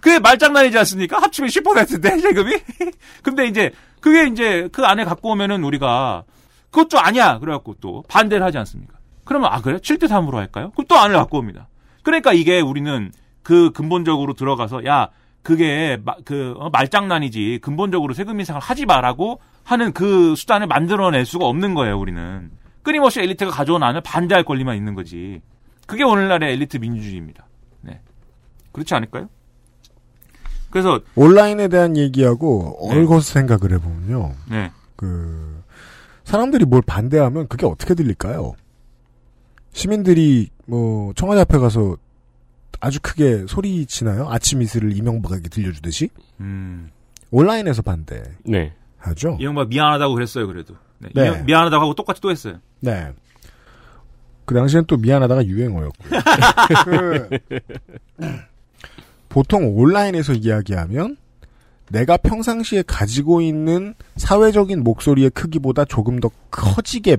그게 말장난이지 않습니까? 합치면 10%인데 세금이. 근데 이제 그게 이제 그 안에 갖고 오면은 우리가 그것도 아니야. 그래갖고 또 반대를 하지 않습니까? 그러면 아 그래 7대 3으로 할까요? 그럼 또 안을 갖고 옵니다. 그러니까 이게 우리는 그 근본적으로 들어가서 야 그게 마- 그 어, 말장난이지 근본적으로 세금 인상을 하지 마라고 하는 그 수단을 만들어낼 수가 없는 거예요. 우리는 끊임없이 엘리트가 가져온 안을 반대할 권리만 있는 거지. 그게 오늘날의 엘리트 민주주의입니다. 네, 그렇지 않을까요? 그래서 온라인에 대한 얘기하고 네. 얽어서 생각을 해보면요. 네, 그 사람들이 뭘 반대하면 그게 어떻게 들릴까요? 시민들이 뭐 청와대 앞에 가서 아주 크게 소리치나요? 아침 이슬을 이명박에게 들려주듯이 음, 온라인에서 반대하죠. 네. 이영박 미안하다고 그랬어요. 그래도 네, 네. 미안하다고 하고 똑같이 또 했어요. 네. 그 당시엔 또 미안하다가 유행어였고요. 그, 보통 온라인에서 이야기하면 내가 평상시에 가지고 있는 사회적인 목소리의 크기보다 조금 더 커지게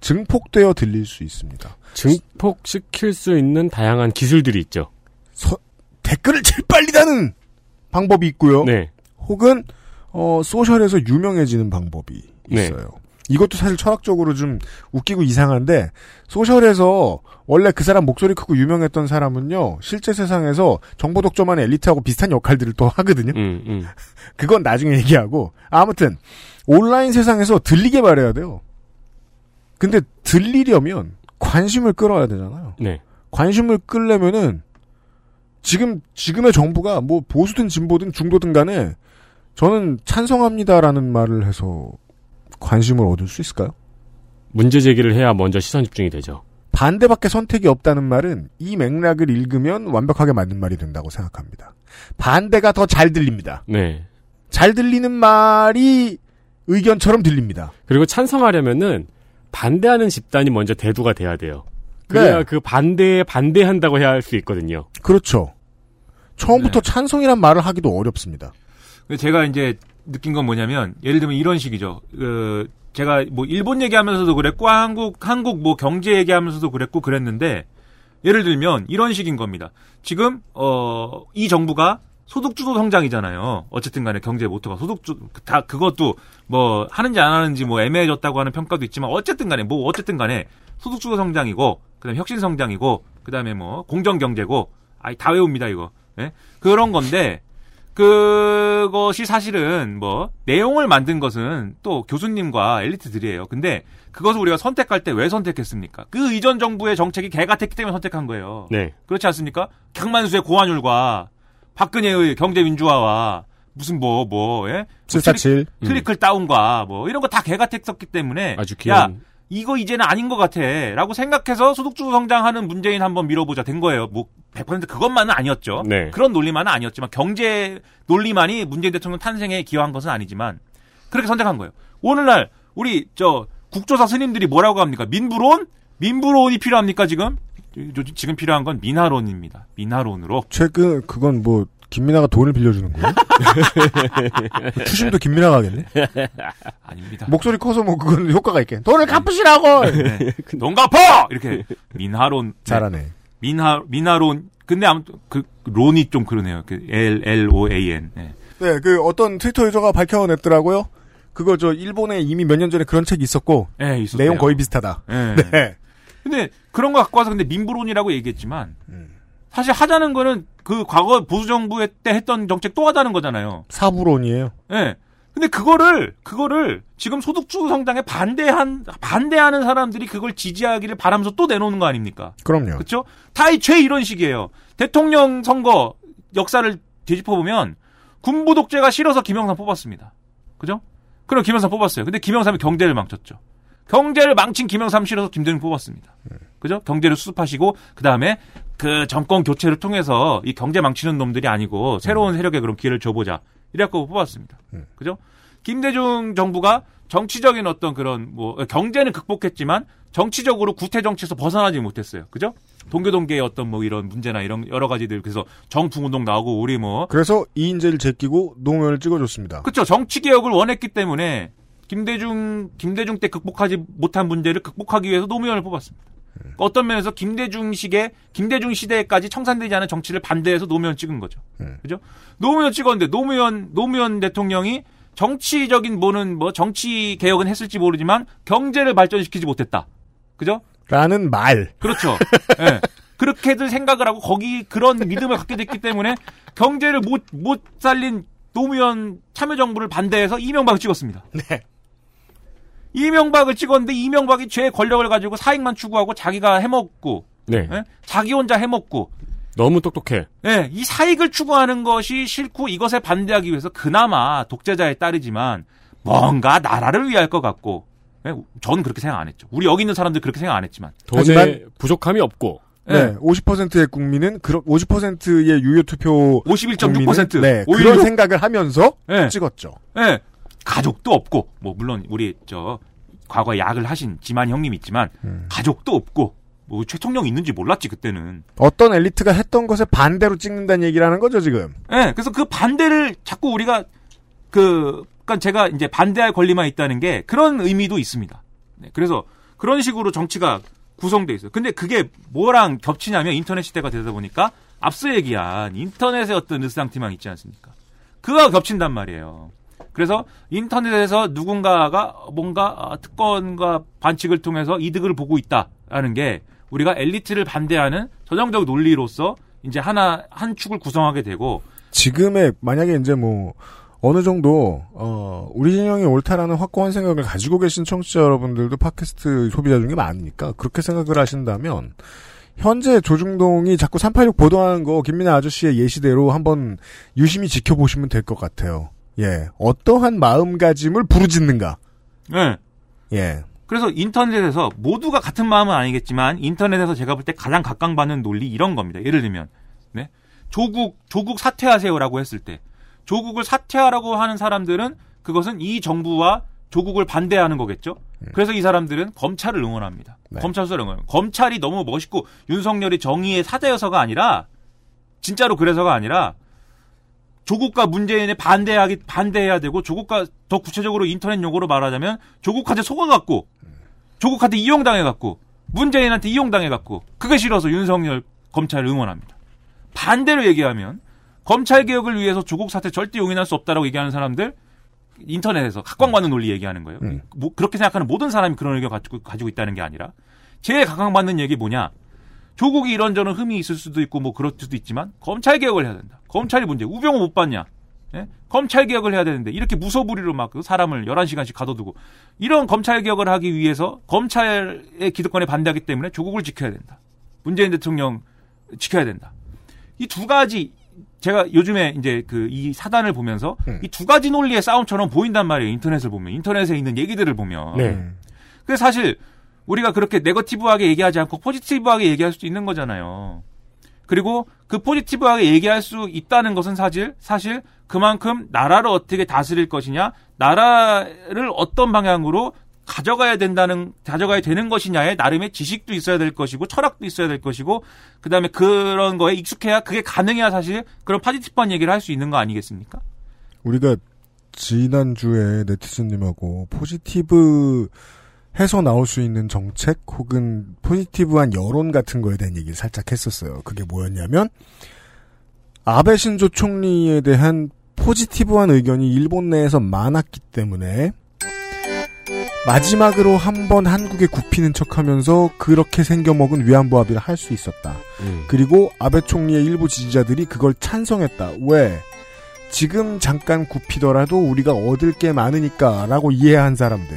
증폭되어 들릴 수 있습니다. 증폭시킬 수 있는 다양한 기술들이 있죠. 서- 댓글을 제일 빨리 다는 방법이 있고요. 네. 혹은 어, social에서 유명해지는 방법이 네. 있어요. 이것도 사실 철학적으로 좀 웃기고 이상한데 social에서 원래 그 사람 목소리 크고 유명했던 사람은요 실제 세상에서 정보 독점하는 엘리트하고 비슷한 역할들을 또 하거든요. 음, 음. 그건 나중에 얘기하고 아무튼 온라인 세상에서 들리게 말해야 돼요. 근데 들리려면 관심을 끌어야 되잖아요. 네. 관심을 끌려면은 지금 지금의 정부가 뭐 보수든 진보든 중도든 간에 저는 찬성합니다라는 말을 해서 관심을 얻을 수 있을까요? 문제 제기를 해야 먼저 시선 집중이 되죠. 반대밖에 선택이 없다는 말은 이 맥락을 읽으면 완벽하게 맞는 말이 된다고 생각합니다. 반대가 더 잘 들립니다. 네. 잘 들리는 말이 의견처럼 들립니다. 그리고 찬성하려면은 반대하는 집단이 먼저 대두가 돼야 돼요. 그래야 네. 그 반대에 반대한다고 해야 할 수 있거든요. 그렇죠. 처음부터 네. 찬성이란 말을 하기도 어렵습니다. 제가 이제 느낀 건 뭐냐면 예를 들면 이런 식이죠. 그 제가 뭐 일본 얘기하면서도 그랬고 한국 한국 뭐 경제 얘기하면서도 그랬고 그랬는데 예를 들면 이런 식인 겁니다. 지금 어 이 정부가 소득주도 성장이잖아요. 어쨌든 간에 경제 모토가 소득주 다 그것도 뭐 하는지 안 하는지 뭐 애매해졌다고 하는 평가도 있지만 어쨌든 간에 뭐 어쨌든 간에 소득주도 성장이고 그다음에 혁신 성장이고 그다음에 뭐 공정 경제고 아이 다 외웁니다 이거. 예? 그런 건데 그것이 사실은 뭐 내용을 만든 것은 또 교수님과 엘리트들이에요. 근데 그것을 우리가 선택할 때 왜 선택했습니까? 그 이전 정부의 정책이 개같았기 때문에 선택한 거예요. 네. 그렇지 않습니까? 강만수의 고환율과 박근혜의 경제 민주화와 무슨 뭐 뭐 예? 747. 클리클 다운과 뭐 이런 거 다 개같았었기 때문에 아주 야 귀여운. 이거 이제는 아닌 것 같아 라고 생각해서 소득주도 성장하는 문재인 한번 밀어보자 된 거예요. 뭐 100% 그것만은 아니었죠. 네. 그런 논리만은 아니었지만 경제 논리만이 문재인 대통령 탄생에 기여한 것은 아니지만 그렇게 선택한 거예요. 오늘날 우리 저 국조사 스님들이 뭐라고 합니까? 민부론? 민부론이 필요합니까 지금? 요- 지금 필요한 건 민하론입니다. 민하론으로. 최근 그건 뭐 김민아가 돈을 빌려주는 거예요? 추심도 김민아가 하겠네. 아닙니다. 목소리 커서 뭐 그건 효과가 있겠네. 돈을 갚으시라고. 네. 돈 갚아! 이렇게 민하론. 네. 잘하네. 민하 민하론. 근데 아무튼 그 론이 좀 그러네요. 그 L L O A N. 네. 네, 그 어떤 트위터 유저가 밝혀냈더라고요. 그거 저 일본에 이미 몇 년 전에 그런 책이 있었고 네, 있었대요. 내용 거의 비슷하다. 네. 네. 근데 그런 거 갖고 와서 근데 민부론이라고 얘기했지만 음. 사실 하자는 거는 그 과거 보수 정부 때 했던 정책 또 하자는 거잖아요. 사부론이에요. 예. 근데 그거를 그거를 지금 소득주도 성장에 반대한 반대하는 사람들이 그걸 지지하기를 바라면서 또 내놓는 거 아닙니까? 그럼요. 그렇죠? 다이죄 이런 식이에요. 대통령 선거 역사를 되짚어 보면 군부 독재가 싫어서 김영삼 뽑았습니다. 그죠? 그럼 김영삼 뽑았어요. 근데 김영삼이 경제를 망쳤죠. 경제를 망친 김영삼 싫어서 김대중 뽑았습니다. 그죠? 경제를 수습하시고 그다음에 그 정권 교체를 통해서 이 경제 망치는 놈들이 아니고 새로운 세력에 그런 기회를 줘보자. 이래갖고 뽑았습니다. 그죠? 김대중 정부가 정치적인 어떤 그런 뭐 경제는 극복했지만 정치적으로 구태 정치에서 벗어나지 못했어요. 그죠? 동교동계의 어떤 뭐 이런 문제나 이런 여러 가지들 그래서 정풍운동 나오고 우리 뭐 그래서 이인재를 제끼고 노무현을 찍어줬습니다. 그렇죠. 정치 개혁을 원했기 때문에 김대중 김대중 때 극복하지 못한 문제를 극복하기 위해서 노무현을 뽑았습니다. 그러니까 어떤 면에서 김대중식의 김대중 시대까지 청산되지 않은 정치를 반대해서 노무현 찍은 거죠. 그죠? 노무현 찍었는데 노무현 노무현 대통령이 정치적인 뭐는 뭐 정치 개혁은 했을지 모르지만 경제를 발전시키지 못했다. 그죠? 라는 말. 그렇죠. 예. 그렇게들 생각을 하고 거기 그런 믿음을 갖게 됐기 때문에 경제를 못, 못 살린 노무현 참여정부를 반대해서 이명박을 찍었습니다. 네. 이명박을 찍었는데 이명박이 죄 권력을 가지고 사익만 추구하고 자기가 해먹고, 네. 예? 자기 혼자 해먹고, 너무 똑똑해. 예, 이 사익을 추구하는 것이 싫고 이것에 반대하기 위해서 그나마 독재자에 따르지만 뭔가 나라를 위할 것 같고, 예, 저는 그렇게 생각 안 했죠. 우리 여기 있는 사람들 그렇게 생각 안 했지만. 돈에 하지만- 부족함이 없고. 네. 50%의 국민은 그런 50%의 유효 투표 51.6%. 네, 오히려 그런 생각을 하면서 예. 찍었죠. 예. 가족도 없고, 뭐, 물론, 우리, 저, 과거에 약을 하신 지만 형님 있지만, 음. 가족도 없고, 뭐, 최통령 있는지 몰랐지, 그때는. 어떤 엘리트가 했던 것에 반대로 찍는다는 얘기라는 거죠, 지금. 예. 그래서 그 반대를 자꾸 우리가, 그, 그니까 제가 이제 반대할 권리만 있다는 게 그런 의미도 있습니다. 네, 그래서 그런 식으로 정치가 구성돼 있어요. 근데 그게 뭐랑 겹치냐면 인터넷 시대가 되다 보니까 앞서 얘기한 인터넷의 어떤 으스랑티만 있지 않습니까? 그거와 겹친단 말이에요. 그래서 인터넷에서 누군가가 뭔가 아, 특권과 반칙을 통해서 이득을 보고 있다라는 게 우리가 엘리트를 반대하는 전형적 논리로서 이제 하나 한 축을 구성하게 되고 지금의 만약에 이제 뭐 어느 정도 어 우리 진영이 옳다라는 확고한 생각을 가지고 계신 청취자 여러분들도 팟캐스트 소비자 중에 많으니까 그렇게 생각을 하신다면 현재 조중동이 자꾸 386 보도하는 거 김민아 아저씨의 예시대로 한번 유심히 지켜보시면 될 것 같아요. 예, 어떠한 마음가짐을 부르짖는가. 예. 예, 그래서 인터넷에서 모두가 같은 마음은 아니겠지만 인터넷에서 제가 볼 때 가장 각광받는 논리 이런 겁니다. 예를 들면 네? 조국 조국 사퇴하세요라고 했을 때 조국을 사퇴하라고 하는 사람들은 그것은 이 정부와 조국을 반대하는 거겠죠. 그래서 이 사람들은 검찰을 응원합니다. 네. 검찰 수사를 응원. 검찰이 너무 멋있고 윤석열이 정의의 사자여서가 아니라 진짜로 그래서가 아니라 조국과 문재인에 반대하기 반대해야 되고 조국과 더 구체적으로 인터넷 용어로 말하자면 조국한테 속아갖고 조국한테 이용당해갖고 문재인한테 이용당해갖고 그게 싫어서 윤석열 검찰을 응원합니다. 반대로 얘기하면 검찰 개혁을 위해서 조국 사태 절대 용인할 수 없다라고 얘기하는 사람들 인터넷에서 각광받는 논리 얘기하는 거예요. 음. 뭐 그렇게 생각하는 모든 사람이 그런 의견 가지고 가지고 있다는 게 아니라 제일 각광받는 얘기 뭐냐? 조국이 이런저런 흠이 있을 수도 있고 뭐 그럴 수도 있지만 검찰 개혁을 해야 된다. 검찰이 문제. 우병우 못 봤냐? 예? 검찰 개혁을 해야 되는데 이렇게 무소불위로 막그 사람을 11시간씩 가둬두고 이런 검찰 개혁을 하기 위해서 검찰의 기득권에 반대하기 때문에 조국을 지켜야 된다. 문재인 대통령 지켜야 된다. 이 두 가지 제가 요즘에 이제 그 이 사단을 보면서 음. 이두 가지 논리의 싸움처럼 보인단 말이에요. 인터넷을 보면 인터넷에 있는 얘기들을 보면. 네. 그래서 사실 우리가 그렇게 네거티브하게 얘기하지 않고 포지티브하게 얘기할 수도 있는 거잖아요. 그리고 그 포지티브하게 얘기할 수 있다는 것은 사실 사실 그만큼 나라를 어떻게 다스릴 것이냐, 나라를 어떤 방향으로 가져가야 된다는 가져가야 되는 것이냐에 나름의 지식도 있어야 될 것이고 철학도 있어야 될 것이고 그다음에 그런 거에 익숙해야 그게 가능해야 사실 그런 파지티브한 얘기를 할 수 있는 거 아니겠습니까? 우리가 지난주에 네티즌님하고 포지티브 해서 나올 수 있는 정책 혹은 포지티브한 여론 같은 거에 대한 얘기를 살짝 했었어요. 그게 뭐였냐면 아베 신조 총리에 대한 포지티브한 의견이 일본 내에서 많았기 때문에 마지막으로 한 번 한국에 굽히는 척하면서 그렇게 생겨먹은 위안부 합의를 할 수 있었다. 음. 그리고 아베 총리의 일부 지지자들이 그걸 찬성했다. 왜? 지금 잠깐 굽히더라도 우리가 얻을 게 많으니까라고 이해한 사람들.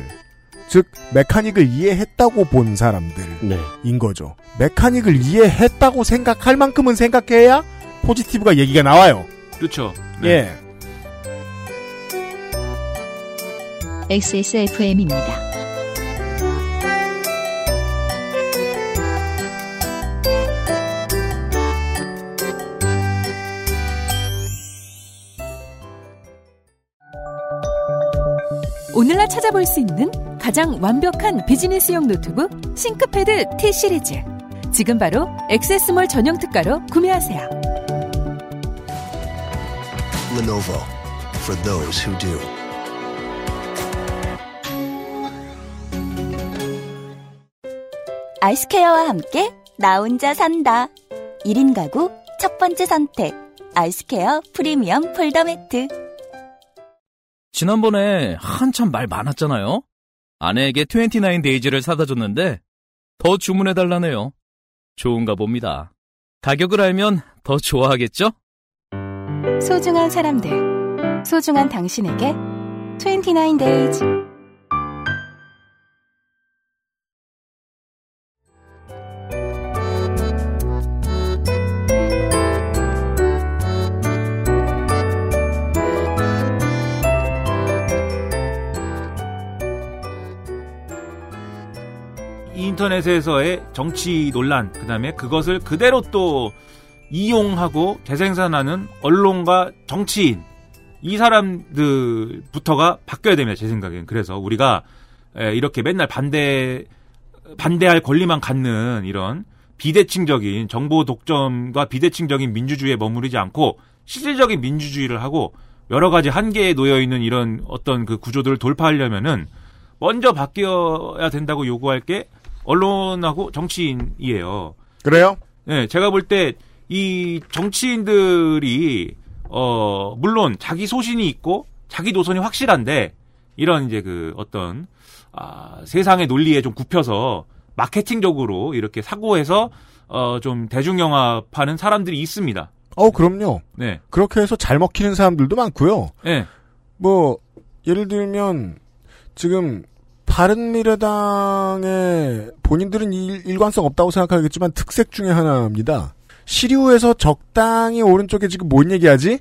즉 메카닉을 이해했다고 본 사람들인 네. 거죠. 메카닉을 이해했다고 생각할 만큼은 생각해야 포지티브가 얘기가 나와요. 그렇죠. 예. XSFM입니다. 오늘날 찾아볼 수 있는 가장 완벽한 비즈니스용 노트북 싱크패드 T 시리즈. 지금 바로 액세스몰 전용 특가로 구매하세요. Lenovo for those who do. 아이스케어와 함께 나 혼자 산다. 1인 가구 첫 번째 선택. 아이스케어 프리미엄 폴더 매트. 지난번에 한참 말 많았잖아요. 아내에게 29 데이즈를 사다 줬는데 더 주문해 달라네요. 좋은가 봅니다. 가격을 알면 더 좋아하겠죠? 소중한 사람들, 소중한 당신에게 29 days. 인터넷에서의 정치 논란, 그 다음에 그것을 그대로 또 이용하고 재생산하는 언론과 정치인, 이 사람들부터가 바뀌어야 됩니다, 제 생각엔. 그래서 우리가 에, 이렇게 맨날 반대, 반대할 권리만 갖는 이런 비대칭적인 정보 독점과 비대칭적인 민주주의에 머무르지 않고 실질적인 민주주의를 하고 여러 가지 한계에 놓여 있는 이런 어떤 그 구조들을 돌파하려면은 먼저 바뀌어야 된다고 요구할 게 언론하고 정치인이에요. 그래요? 네, 제가 볼 때 이 정치인들이 어 물론 자기 소신이 있고 자기 노선이 확실한데 이런 이제 그 어떤 아, 세상의 논리에 좀 굽혀서 마케팅적으로 이렇게 사고해서 어 좀 대중영화파는 사람들이 있습니다. 어, 그럼요. 네. 그렇게 해서 잘 먹히는 사람들도 많고요. 네. 뭐 예를 들면 지금 바른미래당의 본인들은 일, 일관성 없다고 생각하겠지만 특색 중에 하나입니다. 시류에서 적당히 오른쪽에 지금 뭔 얘기하지?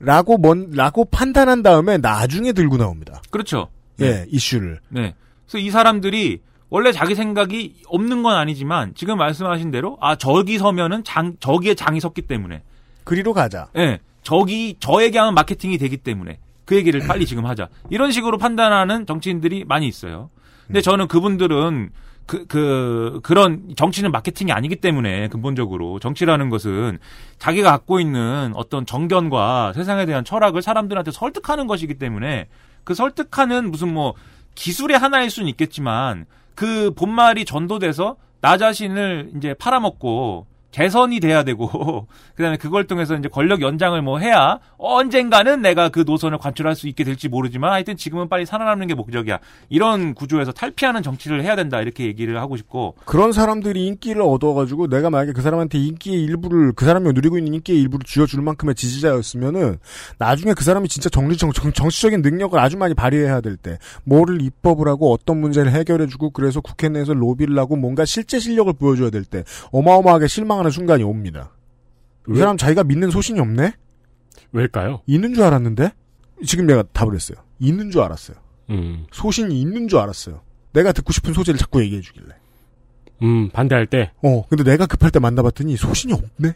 라고 뭔 라고 판단한 다음에 나중에 들고 나옵니다. 그렇죠. 예, 이슈를. 네. 그래서 이 사람들이 원래 자기 생각이 없는 건 아니지만 지금 말씀하신 대로 아 저기 서면은 장 저기에 장이 섰기 때문에 그리로 가자. 예. 저기 저에게 하면 마케팅이 되기 때문에 그 얘기를 빨리 지금 하자. 이런 식으로 판단하는 정치인들이 많이 있어요. 근데 저는 그분들은 그, 그, 그런 정치는 마케팅이 아니기 때문에 근본적으로 정치라는 것은 자기가 갖고 있는 어떤 정견과 세상에 대한 철학을 사람들한테 설득하는 것이기 때문에 그 설득하는 무슨 뭐 기술의 하나일 수는 있겠지만 그 본말이 전도돼서 나 자신을 이제 팔아먹고 개선이 돼야 되고 그다음에 그걸 통해서 이제 권력 연장을 뭐 해야 언젠가는 내가 그 노선을 관철할 수 있게 될지 모르지만 하여튼 지금은 빨리 살아남는 게 목적이야. 이런 구조에서 탈피하는 정치를 해야 된다 이렇게 얘기를 하고 싶고. 그런 사람들이 인기를 얻어가지고 내가 만약에 그 사람한테 인기의 일부를 그 사람이 누리고 있는 인기의 일부를 쥐어줄 만큼의 지지자였으면은 나중에 그 사람이 진짜 정리 정, 정, 정치적인 능력을 아주 많이 발휘해야 될 때 뭐를 입법을 하고 어떤 문제를 해결해주고 그래서 국회 내에서 로비를 하고 뭔가 실제 실력을 보여줘야 될 때 어마어마하게 실망 하는 순간이 옵니다. 이 왜? 사람 자기가 믿는 소신이 없네? 왜일까요? 있는 줄 알았는데? 지금 내가 답을 했어요. 있는 줄 알았어요. 음, 소신이 있는 줄 알았어요. 내가 듣고 싶은 소재를 자꾸 얘기해 주길래. 음, 반대할 때 어, 근데 내가 급할 때 만나봤더니 소신이 없네?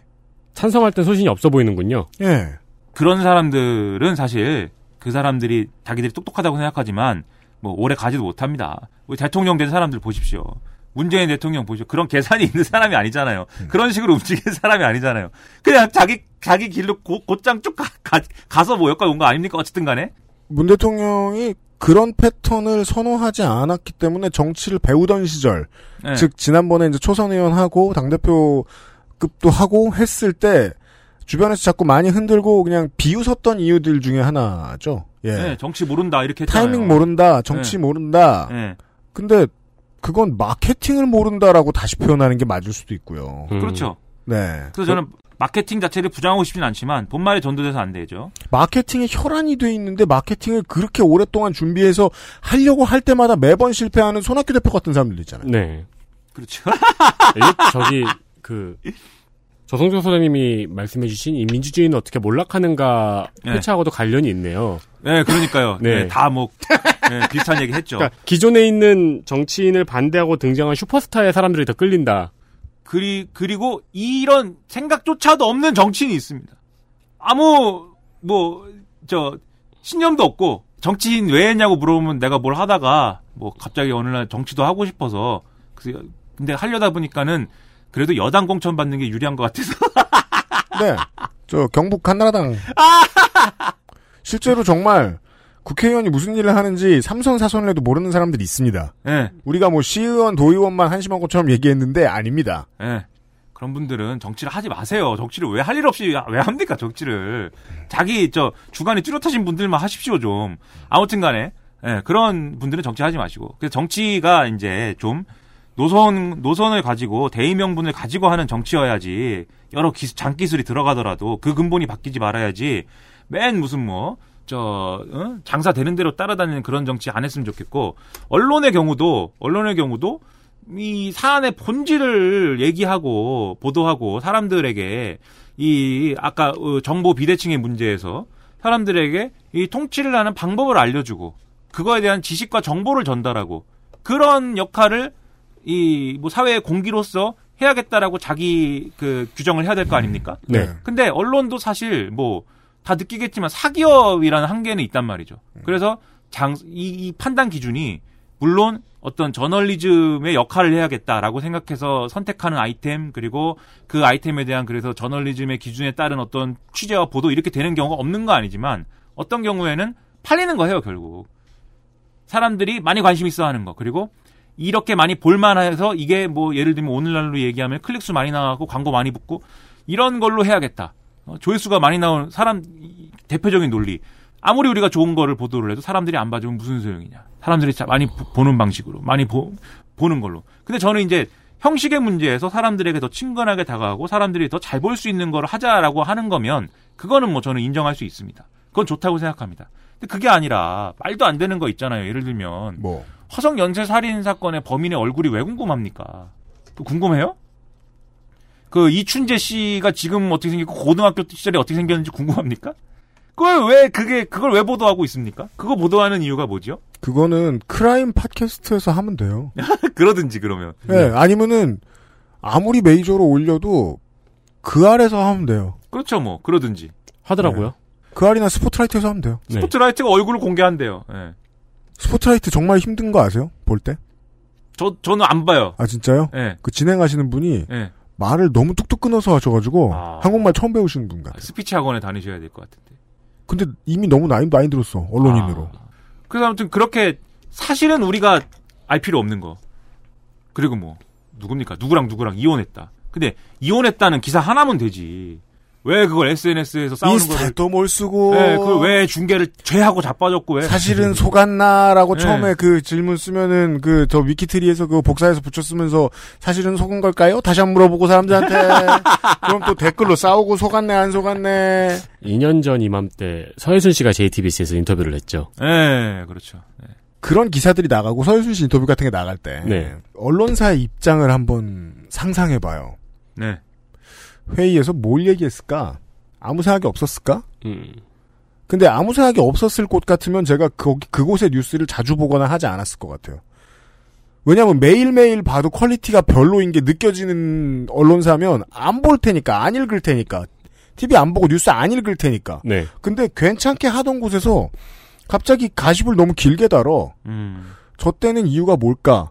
찬성할 땐 소신이 없어 보이는군요. 예. 그런 사람들은 사실 그 사람들이 자기들이 똑똑하다고 생각하지만 뭐 오래 가지도 못합니다. 우리 대통령 된 사람들 보십시오. 문재인 대통령 보십시오. 그런 계산이 있는 사람이 아니잖아요. 그런 식으로 움직이는 사람이 아니잖아요. 그냥 자기 자기 길로 고, 곧장 쭉 가, 서뭐 여기까지 온 거 아닙니까? 어쨌든 간에. 문 대통령이 그런 패턴을 선호하지 않았기 때문에 정치를 배우던 시절, 네. 즉 지난번에 이제 초선 의원하고 당 대표급도 하고 했을 때 주변에서 자꾸 많이 흔들고 그냥 비웃었던 이유들 중에 하나죠. 예. 네, 정치 모른다 이렇게 했잖아요. 타이밍 모른다, 정치 네. 모른다. 네. 근데 그건 마케팅을 모른다라고 다시 표현하는 게 맞을 수도 있고요. 음. 그렇죠. 네. 그래서 저는 마케팅 자체를 부정하고 싶진 않지만 본말에 전도돼서 안 되죠. 마케팅에 혈안이 돼 있는데 마케팅을 그렇게 오랫동안 준비해서 하려고 할 때마다 매번 실패하는 손학규 대표 같은 사람들 있잖아요. 네. 그렇죠. 이게 저기 그 조성조 소장님이 말씀해주신 이 민주주의는 어떻게 몰락하는가 네. 회차하고도 관련이 있네요. 네, 그러니까요. 네. 네, 다 뭐, 네, 비슷한 얘기 했죠. 그러니까 기존에 있는 정치인을 반대하고 등장한 슈퍼스타의 사람들이 더 끌린다. 그리, 그리고 이런 생각조차도 없는 정치인이 있습니다. 아무, 뭐, 저, 신념도 없고, 정치인 왜 했냐고 물어보면 내가 뭘 하다가, 뭐, 갑자기 어느 날 정치도 하고 싶어서, 그- 근데 하려다 보니까는, 그래도 여당 공천 받는 게 유리한 것 같아서. 네. 저 경북 한나라당. 실제로 정말 국회의원이 무슨 일을 하는지 삼선 사선을 해도 모르는 사람들이 있습니다. 예, 우리가 뭐 시의원, 도의원만 한심한 것처럼 얘기했는데 아닙니다. 예. 그런 분들은 정치를 하지 마세요. 정치를 왜 할 일 없이 왜 합니까 정치를? 자기 저 주관이 뚜렷하신 분들만 하십시오 좀. 아무튼 간에 예, 그런 분들은 정치하지 마시고. 그래서 정치가 이제 좀 노선 노선을 가지고 대의 명분을 가지고 하는 정치여야지 여러 기술, 장기술이 들어가더라도 그 근본이 바뀌지 말아야지 맨 무슨 뭐저 장사 되는 대로 따라다니는 그런 정치 안 했으면 좋겠고 언론의 경우도 언론의 경우도 이 사안의 본질을 얘기하고 보도하고 사람들에게 이 아까 어, 정보 비대칭의 문제에서 사람들에게 이 통치를 하는 방법을 알려주고 그거에 대한 지식과 정보를 전달하고 그런 역할을 이 뭐 사회의 공기로서 해야겠다라고 자기 그 규정을 해야 될 거 아닙니까? 네. 근데 언론도 사실 뭐 다 느끼겠지만 사기업이라는 한계는 있단 말이죠. 그래서 장, 이, 이 판단 기준이 물론 어떤 저널리즘의 역할을 해야겠다라고 생각해서 선택하는 아이템 그리고 그 아이템에 대한 그래서 저널리즘의 기준에 따른 어떤 취재와 보도 이렇게 되는 경우가 없는 거 아니지만 어떤 경우에는 팔리는 거예요 결국 사람들이 많이 관심 있어 하는 거 그리고 이렇게 많이 볼만해서 이게 뭐 예를 들면 오늘날로 얘기하면 클릭수 많이 나가고 광고 많이 붙고 이런 걸로 해야겠다 어, 조회수가 많이 나오는 사람 이- 대표적인 논리 아무리 우리가 좋은 거를 보도를 해도 사람들이 안 봐주면 무슨 소용이냐. 사람들이 자- 많이 보- 보는 방식으로, 많이 보, 보는 걸로. 근데 저는 이제 형식의 문제에서 사람들에게 더 친근하게 다가가고 사람들이 더 잘 볼 수 있는 걸 하자라고 하는 거면 그거는 뭐 저는 인정할 수 있습니다. 그건 좋다고 생각합니다. 근데 그게 아니라 말도 안 되는 거 있잖아요. 예를 들면 뭐 화성 연쇄 살인 사건의 범인의 얼굴이 왜 궁금합니까? 그 궁금해요? 그 이춘재 씨가 지금 어떻게 생겼고 고등학교 시절에 어떻게 생겼는지 궁금합니까? 그걸 왜 그게 그걸 왜 보도하고 있습니까? 그거 보도하는 이유가 뭐죠? 그거는 크라임 팟캐스트에서 하면 돼요. 그러든지 그러면. 네. 아니면은 아무리 메이저로 올려도 그 아래서 하면 돼요. 그렇죠, 뭐 그러든지. 하더라고요. 그 아리나 스포트라이트에서 하면 돼요. 네. 스포트라이트가 얼굴을 공개한대요. 예. 스포트라이트 정말 힘든 거 아세요? 볼 때? 저 저는 안 봐요. 아 진짜요? 예. 그 진행하시는 분이 예. 말을 너무 뚝뚝 끊어서 하셔가지고 아. 한국말 처음 배우시는 분 같아요. 스피치 학원에 다니셔야 될 것 같은데. 근데 이미 너무 나이 많이 들었어 언론인으로. 그래서 아무튼 그렇게 사실은 우리가 알 필요 없는 거. 그리고 뭐 누굽니까? 누구랑 누구랑 이혼했다. 근데 이혼했다는 기사 하나면 되지. 왜 그걸 SNS에서 싸우는 거를 또뭘 쓰고. 네, 그걸 왜 중계를 죄하고 자빠졌고 왜 사실은 속았나라고 네. 처음에 그 질문 쓰면은 그 저 위키트리에서 그 복사해서 붙였으면서 사실은 속은 걸까요? 다시 한번 물어보고 사람들한테 그럼 또 댓글로 싸우고 속았네 안 속았네 2년 전 이맘때 서혜순 씨가 JTBC에서 인터뷰를 했죠. 네, 그렇죠. 네. 그런 기사들이 나가고 서유순 씨 인터뷰 같은 게 나갈 때 네. 언론사의 입장을 한번 상상해 봐요. 네. 회의에서 뭘 얘기했을까? 아무 생각이 없었을까? 음. 근데 아무 생각이 없었을 곳 같으면 제가 거기 그곳의 뉴스를 자주 보거나 하지 않았을 것 같아요. 왜냐하면 매일매일 봐도 quality가 별로인 게 느껴지는 언론사면 안 볼 테니까 안 읽을 테니까 TV 안 보고 뉴스 안 읽을 테니까. 네. 근데 괜찮게 하던 곳에서 갑자기 가십을 너무 길게 달어. 음. 저 때는 이유가 뭘까?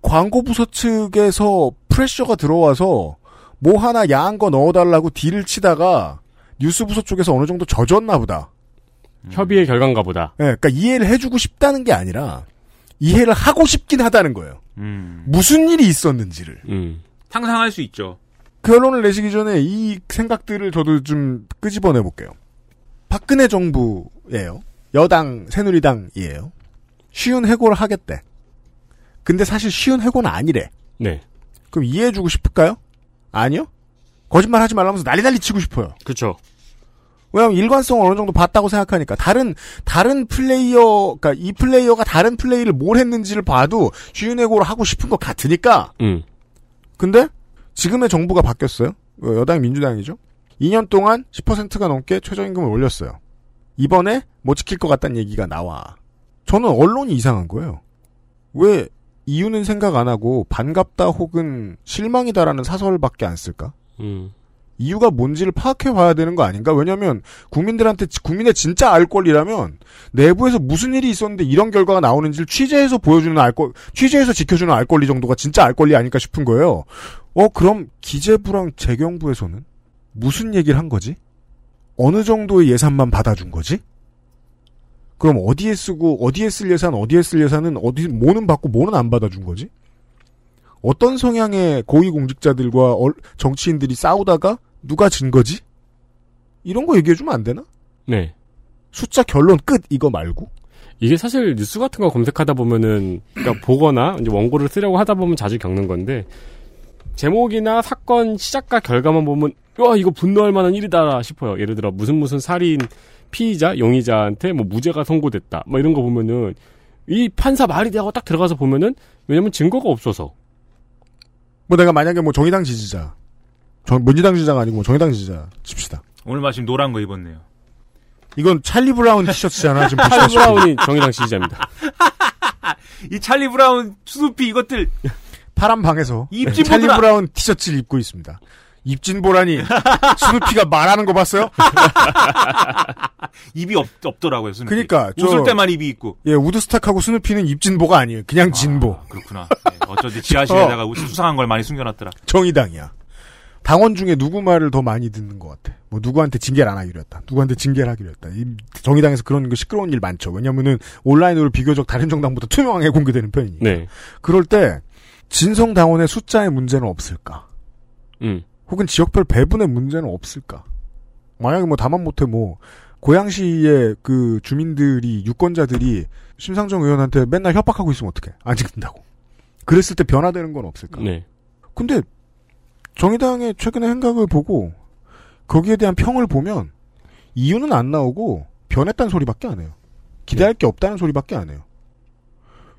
광고 부서 측에서 프레셔가 들어와서 뭐 하나 야한 거 넣어달라고 딜을 치다가 뉴스 부서 쪽에서 어느 정도 젖었나 보다. 협의의 결과인가 보다. 예, 그러니까 이해를 해주고 싶다는 게 아니라 이해를 하고 싶긴 하다는 거예요. 음. 무슨 일이 있었는지를. 음. 상상할 수 있죠. 결론을 내시기 전에 이 생각들을 저도 좀 끄집어내 볼게요. 박근혜 정부예요. 여당 새누리당이에요. 쉬운 해고를 하겠대. 근데 사실 쉬운 해고는 아니래. 네. 그럼 이해해주고 싶을까요? 아니요. 거짓말 하지 말라면서 난리 난리 치고 싶어요. 그렇죠. 왜냐면 일관성을 어느 정도 봤다고 생각하니까 다른 다른 플레이어 그러니까 이 플레이어가 다른 플레이를 뭘 했는지를 봐도 해고를 하고 싶은 것 같으니까 음. 근데 지금의 정부가 바뀌었어요. 어, 여당 민주당이죠. 2년 동안 10%가 넘게 최저임금을 올렸어요. 이번에 못 지킬 것 같다는 얘기가 나와. 저는 언론이 이상한 거예요. 왜 이유는 생각 안 하고 반갑다 혹은 실망이다라는 사설밖에 안 쓸까? 음. 이유가 뭔지를 파악해 봐야 되는 거 아닌가? 왜냐면 국민들한테 국민의 진짜 알 권리라면 내부에서 무슨 일이 있었는데 이런 결과가 나오는지를 취재해서 보여주는 알 권, 취재해서 지켜주는 알 권리 정도가 진짜 알 권리 아닐까 싶은 거예요. 어 그럼 기재부랑 재경부에서는 무슨 얘기를 한 거지? 어느 정도의 예산만 받아준 거지? 그럼 어디에 쓰고 어디에 쓸 예산 어디에 쓸 예산은 어디 뭐는 받고 뭐는 안 받아준 거지? 어떤 성향의 고위공직자들과 얼- 정치인들이 싸우다가 누가 진 거지? 이런 거 얘기해주면 안 되나? 네. 숫자 결론 끝 이거 말고 이게 사실 뉴스 같은 거 검색하다 보면은 그러니까 보거나 이제 원고를 쓰려고 하다 보면 자주 겪는 건데 제목이나 사건 시작과 결과만 보면 와 이거 분노할 만한 일이다 싶어요. 예를 들어 무슨 무슨 살인 피의자 용의자한테 뭐 무죄가 선고됐다. 뭐 이런 거 보면은 이 판사 말이 되고 딱 들어가서 보면은 왜냐면 증거가 없어서 뭐 내가 만약에 뭐 정의당 지지자 정, 민주당 지지자가 아니고 뭐 정의당 지지자 칩시다 오늘 마침 노란 거 입었네요. 이건 찰리 브라운 티셔츠잖아 지금 찰리. 브라운이 정의당 지지자입니다. 이 찰리 브라운, 스누피 이것들 파란 방에서 입진 찰리. 브라운 티셔츠를 입고 있습니다 입진보라니 스누피가 말하는 거 봤어요? 입이 없, 없더라고요. 스누피. 그러니까 저- 웃을 때만 입이 있고. 예 우드스탁하고 스누피는 입진보가 아니에요 그냥 진보 그렇구나. 네, 어쩐지 지하실에다가 수상한 걸 많이 숨겨놨더라. 정의당이야. 당원 중에 누구 말을 더 많이 듣는 것 같아. 뭐 누구한테 징계를 안 하기로 했다. 누구한테 징계를 하기로 했다. 이 정의당에서 그런 거 시끄러운 일 많죠. 왜냐면은 온라인으로 비교적 다른 정당보다 투명하게 공개되는 편이니까. 네. 그럴 때 진성 당원의 숫자의 문제는 없을까? 음. 혹은 지역별 배분의 문제는 없을까? 만약에 뭐 다만 못해 뭐 고양시의 그 주민들이 유권자들이 심상정 의원한테 맨날 협박하고 있으면 어떡해? 안 찍는다고. 그랬을 때 변화되는 건 없을까? 네. 근데 정의당의 최근의 행각을 보고 거기에 대한 평을 보면 이유는 안 나오고 변했다는 소리밖에 안 해요. 기대할 게 없다는 소리밖에 안 해요.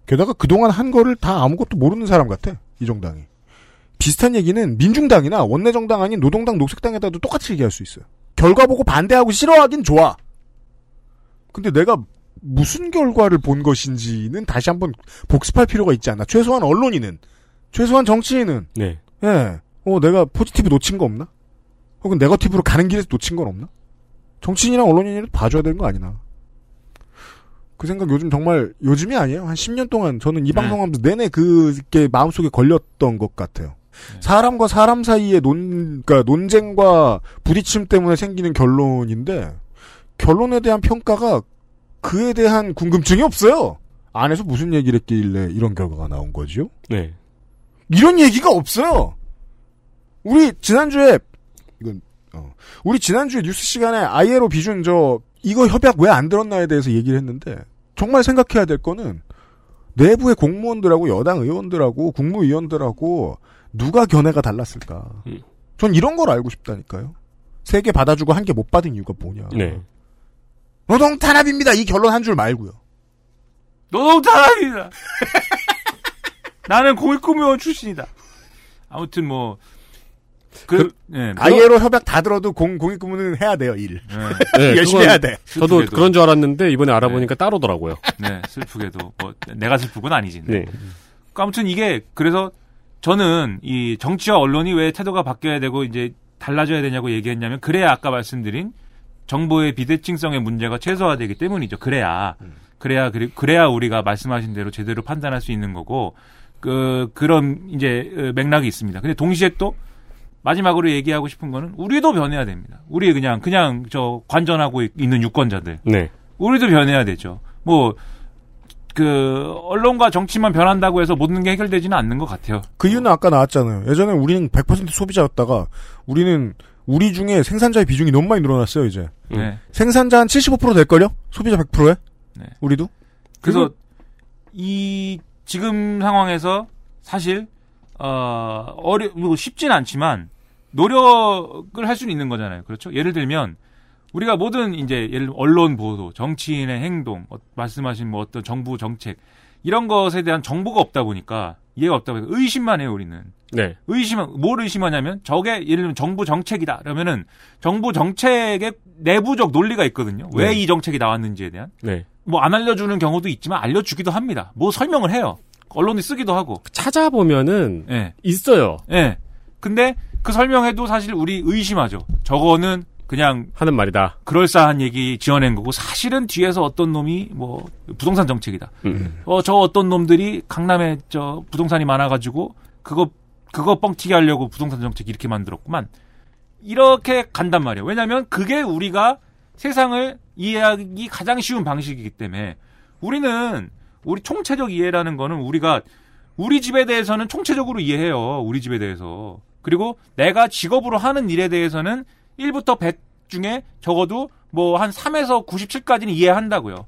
게다가 그동안 한 거를 다 아무것도 모르는 사람 같아. 이 정당이. 비슷한 얘기는 민중당이나 원내정당 아닌 노동당, 녹색당에다도 똑같이 얘기할 수 있어요. 결과 보고 반대하고 싫어하긴 좋아. 근데 내가 무슨 결과를 본 것인지는 다시 한번 복습할 필요가 있지 않나. 최소한 언론인은, 최소한 정치인은, 네. 예. 어, 내가 포지티브 놓친 거 없나? 혹은 네거티브로 가는 길에서 놓친 건 없나? 정치인이랑 언론인이라도 봐줘야 되는 거 아니나. 그 생각 요즘 정말 요즘이 아니에요. 한 10년 동안 저는 이 네. 방송하면서 내내 그게 마음속에 걸렸던 것 같아요. 네. 사람과 사람 사이의 논, 그러니까 논쟁과 부딪힘 때문에 생기는 결론인데 결론에 대한 평가가 그에 대한 궁금증이 없어요. 안에서 무슨 얘기를 했길래 이런 결과가 나온 거지요? 네. 이런 얘기가 없어요. 우리 지난주에 이건 어, 우리 지난주에 뉴스 시간에 아이에로 비준 저 이거 협약 왜 안 들었나에 대해서 얘기를 했는데 정말 생각해야 될 거는 내부의 공무원들하고 여당 의원들하고 국무위원들하고 누가 견해가 달랐을까? 전 이런 걸 알고 싶다니까요. 세 개 받아주고 한 개 못 받은 이유가 뭐냐? 네. 노동 탄압입니다. 이 결론 한 줄 말고요. 노동 탄압이다. 나는 공익구무원 출신이다. 아무튼 뭐, 그, 예, 뭐- 아이에로 협약 다 들어도 공, 공익근무는 해야 돼요, 일. 네, 열심히 그건 해야 돼. 저도 슬프게도. 그런 줄 알았는데 이번에 알아보니까 따로더라고요. 네, 슬프게도. 뭐, 내가 건 아니지. 네. 아무튼 이게, 그래서 저는 이 정치와 언론이 왜 태도가 바뀌어야 되고 이제 달라져야 되냐고 얘기했냐면, 그래야 아까 말씀드린 정보의 비대칭성의 문제가 최소화되기 때문이죠. 그래야. 그래야, 그래- 그래야 우리가 말씀하신 대로 제대로 판단할 수 있는 거고, 그, 그런 이제 어, 맥락이 있습니다. 근데 동시에 또 마지막으로 얘기하고 싶은 거는 우리도 변해야 됩니다. 우리 그냥, 그냥 저 관전하고 있- 있는 유권자들. 네. 우리도 변해야 되죠. 뭐, 그, 언론과 정치만 변한다고 해서 모든 게 해결되지는 않는 것 같아요. 그 이유는 아까 나왔잖아요. 예전에 우리는 100% 소비자였다가 우리는 우리 중에 생산자의 비중이 너무 많이 늘어났어요, 이제. 네. 생산자 한 75% 될걸요? 소비자 100%에? 우리도? 그래서 이 지금 상황에서 사실 어 어려 뭐 쉽진 않지만 노력을 할 수는 있는 거잖아요. 그렇죠? 예를 들면 우리가 모든 이제 예를 들면 언론 보도, 정치인의 행동, 어, 말씀하신 뭐 어떤 정부 정책 이런 것에 대한 정보가 없다 보니까 이해가 없다 보니까 의심만 해요, 우리는. 네. 의심, 뭘 의심하냐면, 저게, 예를 들면 정부 정책이다. 그러면은, 정부 정책의 내부적 논리가 있거든요. 왜 네. 이 정책이 나왔는지에 대한. 네. 뭐 안 알려주는 경우도 있지만 알려주기도 합니다. 뭐 설명을 해요. 언론이 쓰기도 하고. 찾아보면은 예. 있어요. 예. 근데 그 설명해도 사실 우리 의심하죠. 저거는 그냥 하는 말이다. 그럴싸한 얘기 지어낸 거고 사실은 뒤에서 어떤 놈이 뭐 부동산 정책이다. 음. 어저 어떤 놈들이 강남에 저 부동산이 많아가지고 그거 그거 뻥튀기 하려고 부동산 정책 이렇게 만들었구만. 이렇게 간단 말이에요. 왜냐하면 그게 우리가 세상을 이해하기 가장 쉬운 방식이기 때문에 우리는 우리 총체적 이해라는 거는 우리가 우리 집에 대해서는 총체적으로 이해해요. 우리 집에 대해서. 그리고 내가 직업으로 하는 일에 대해서는 1부터 100 중에 적어도 뭐 한 3에서 97까지는 이해한다고요.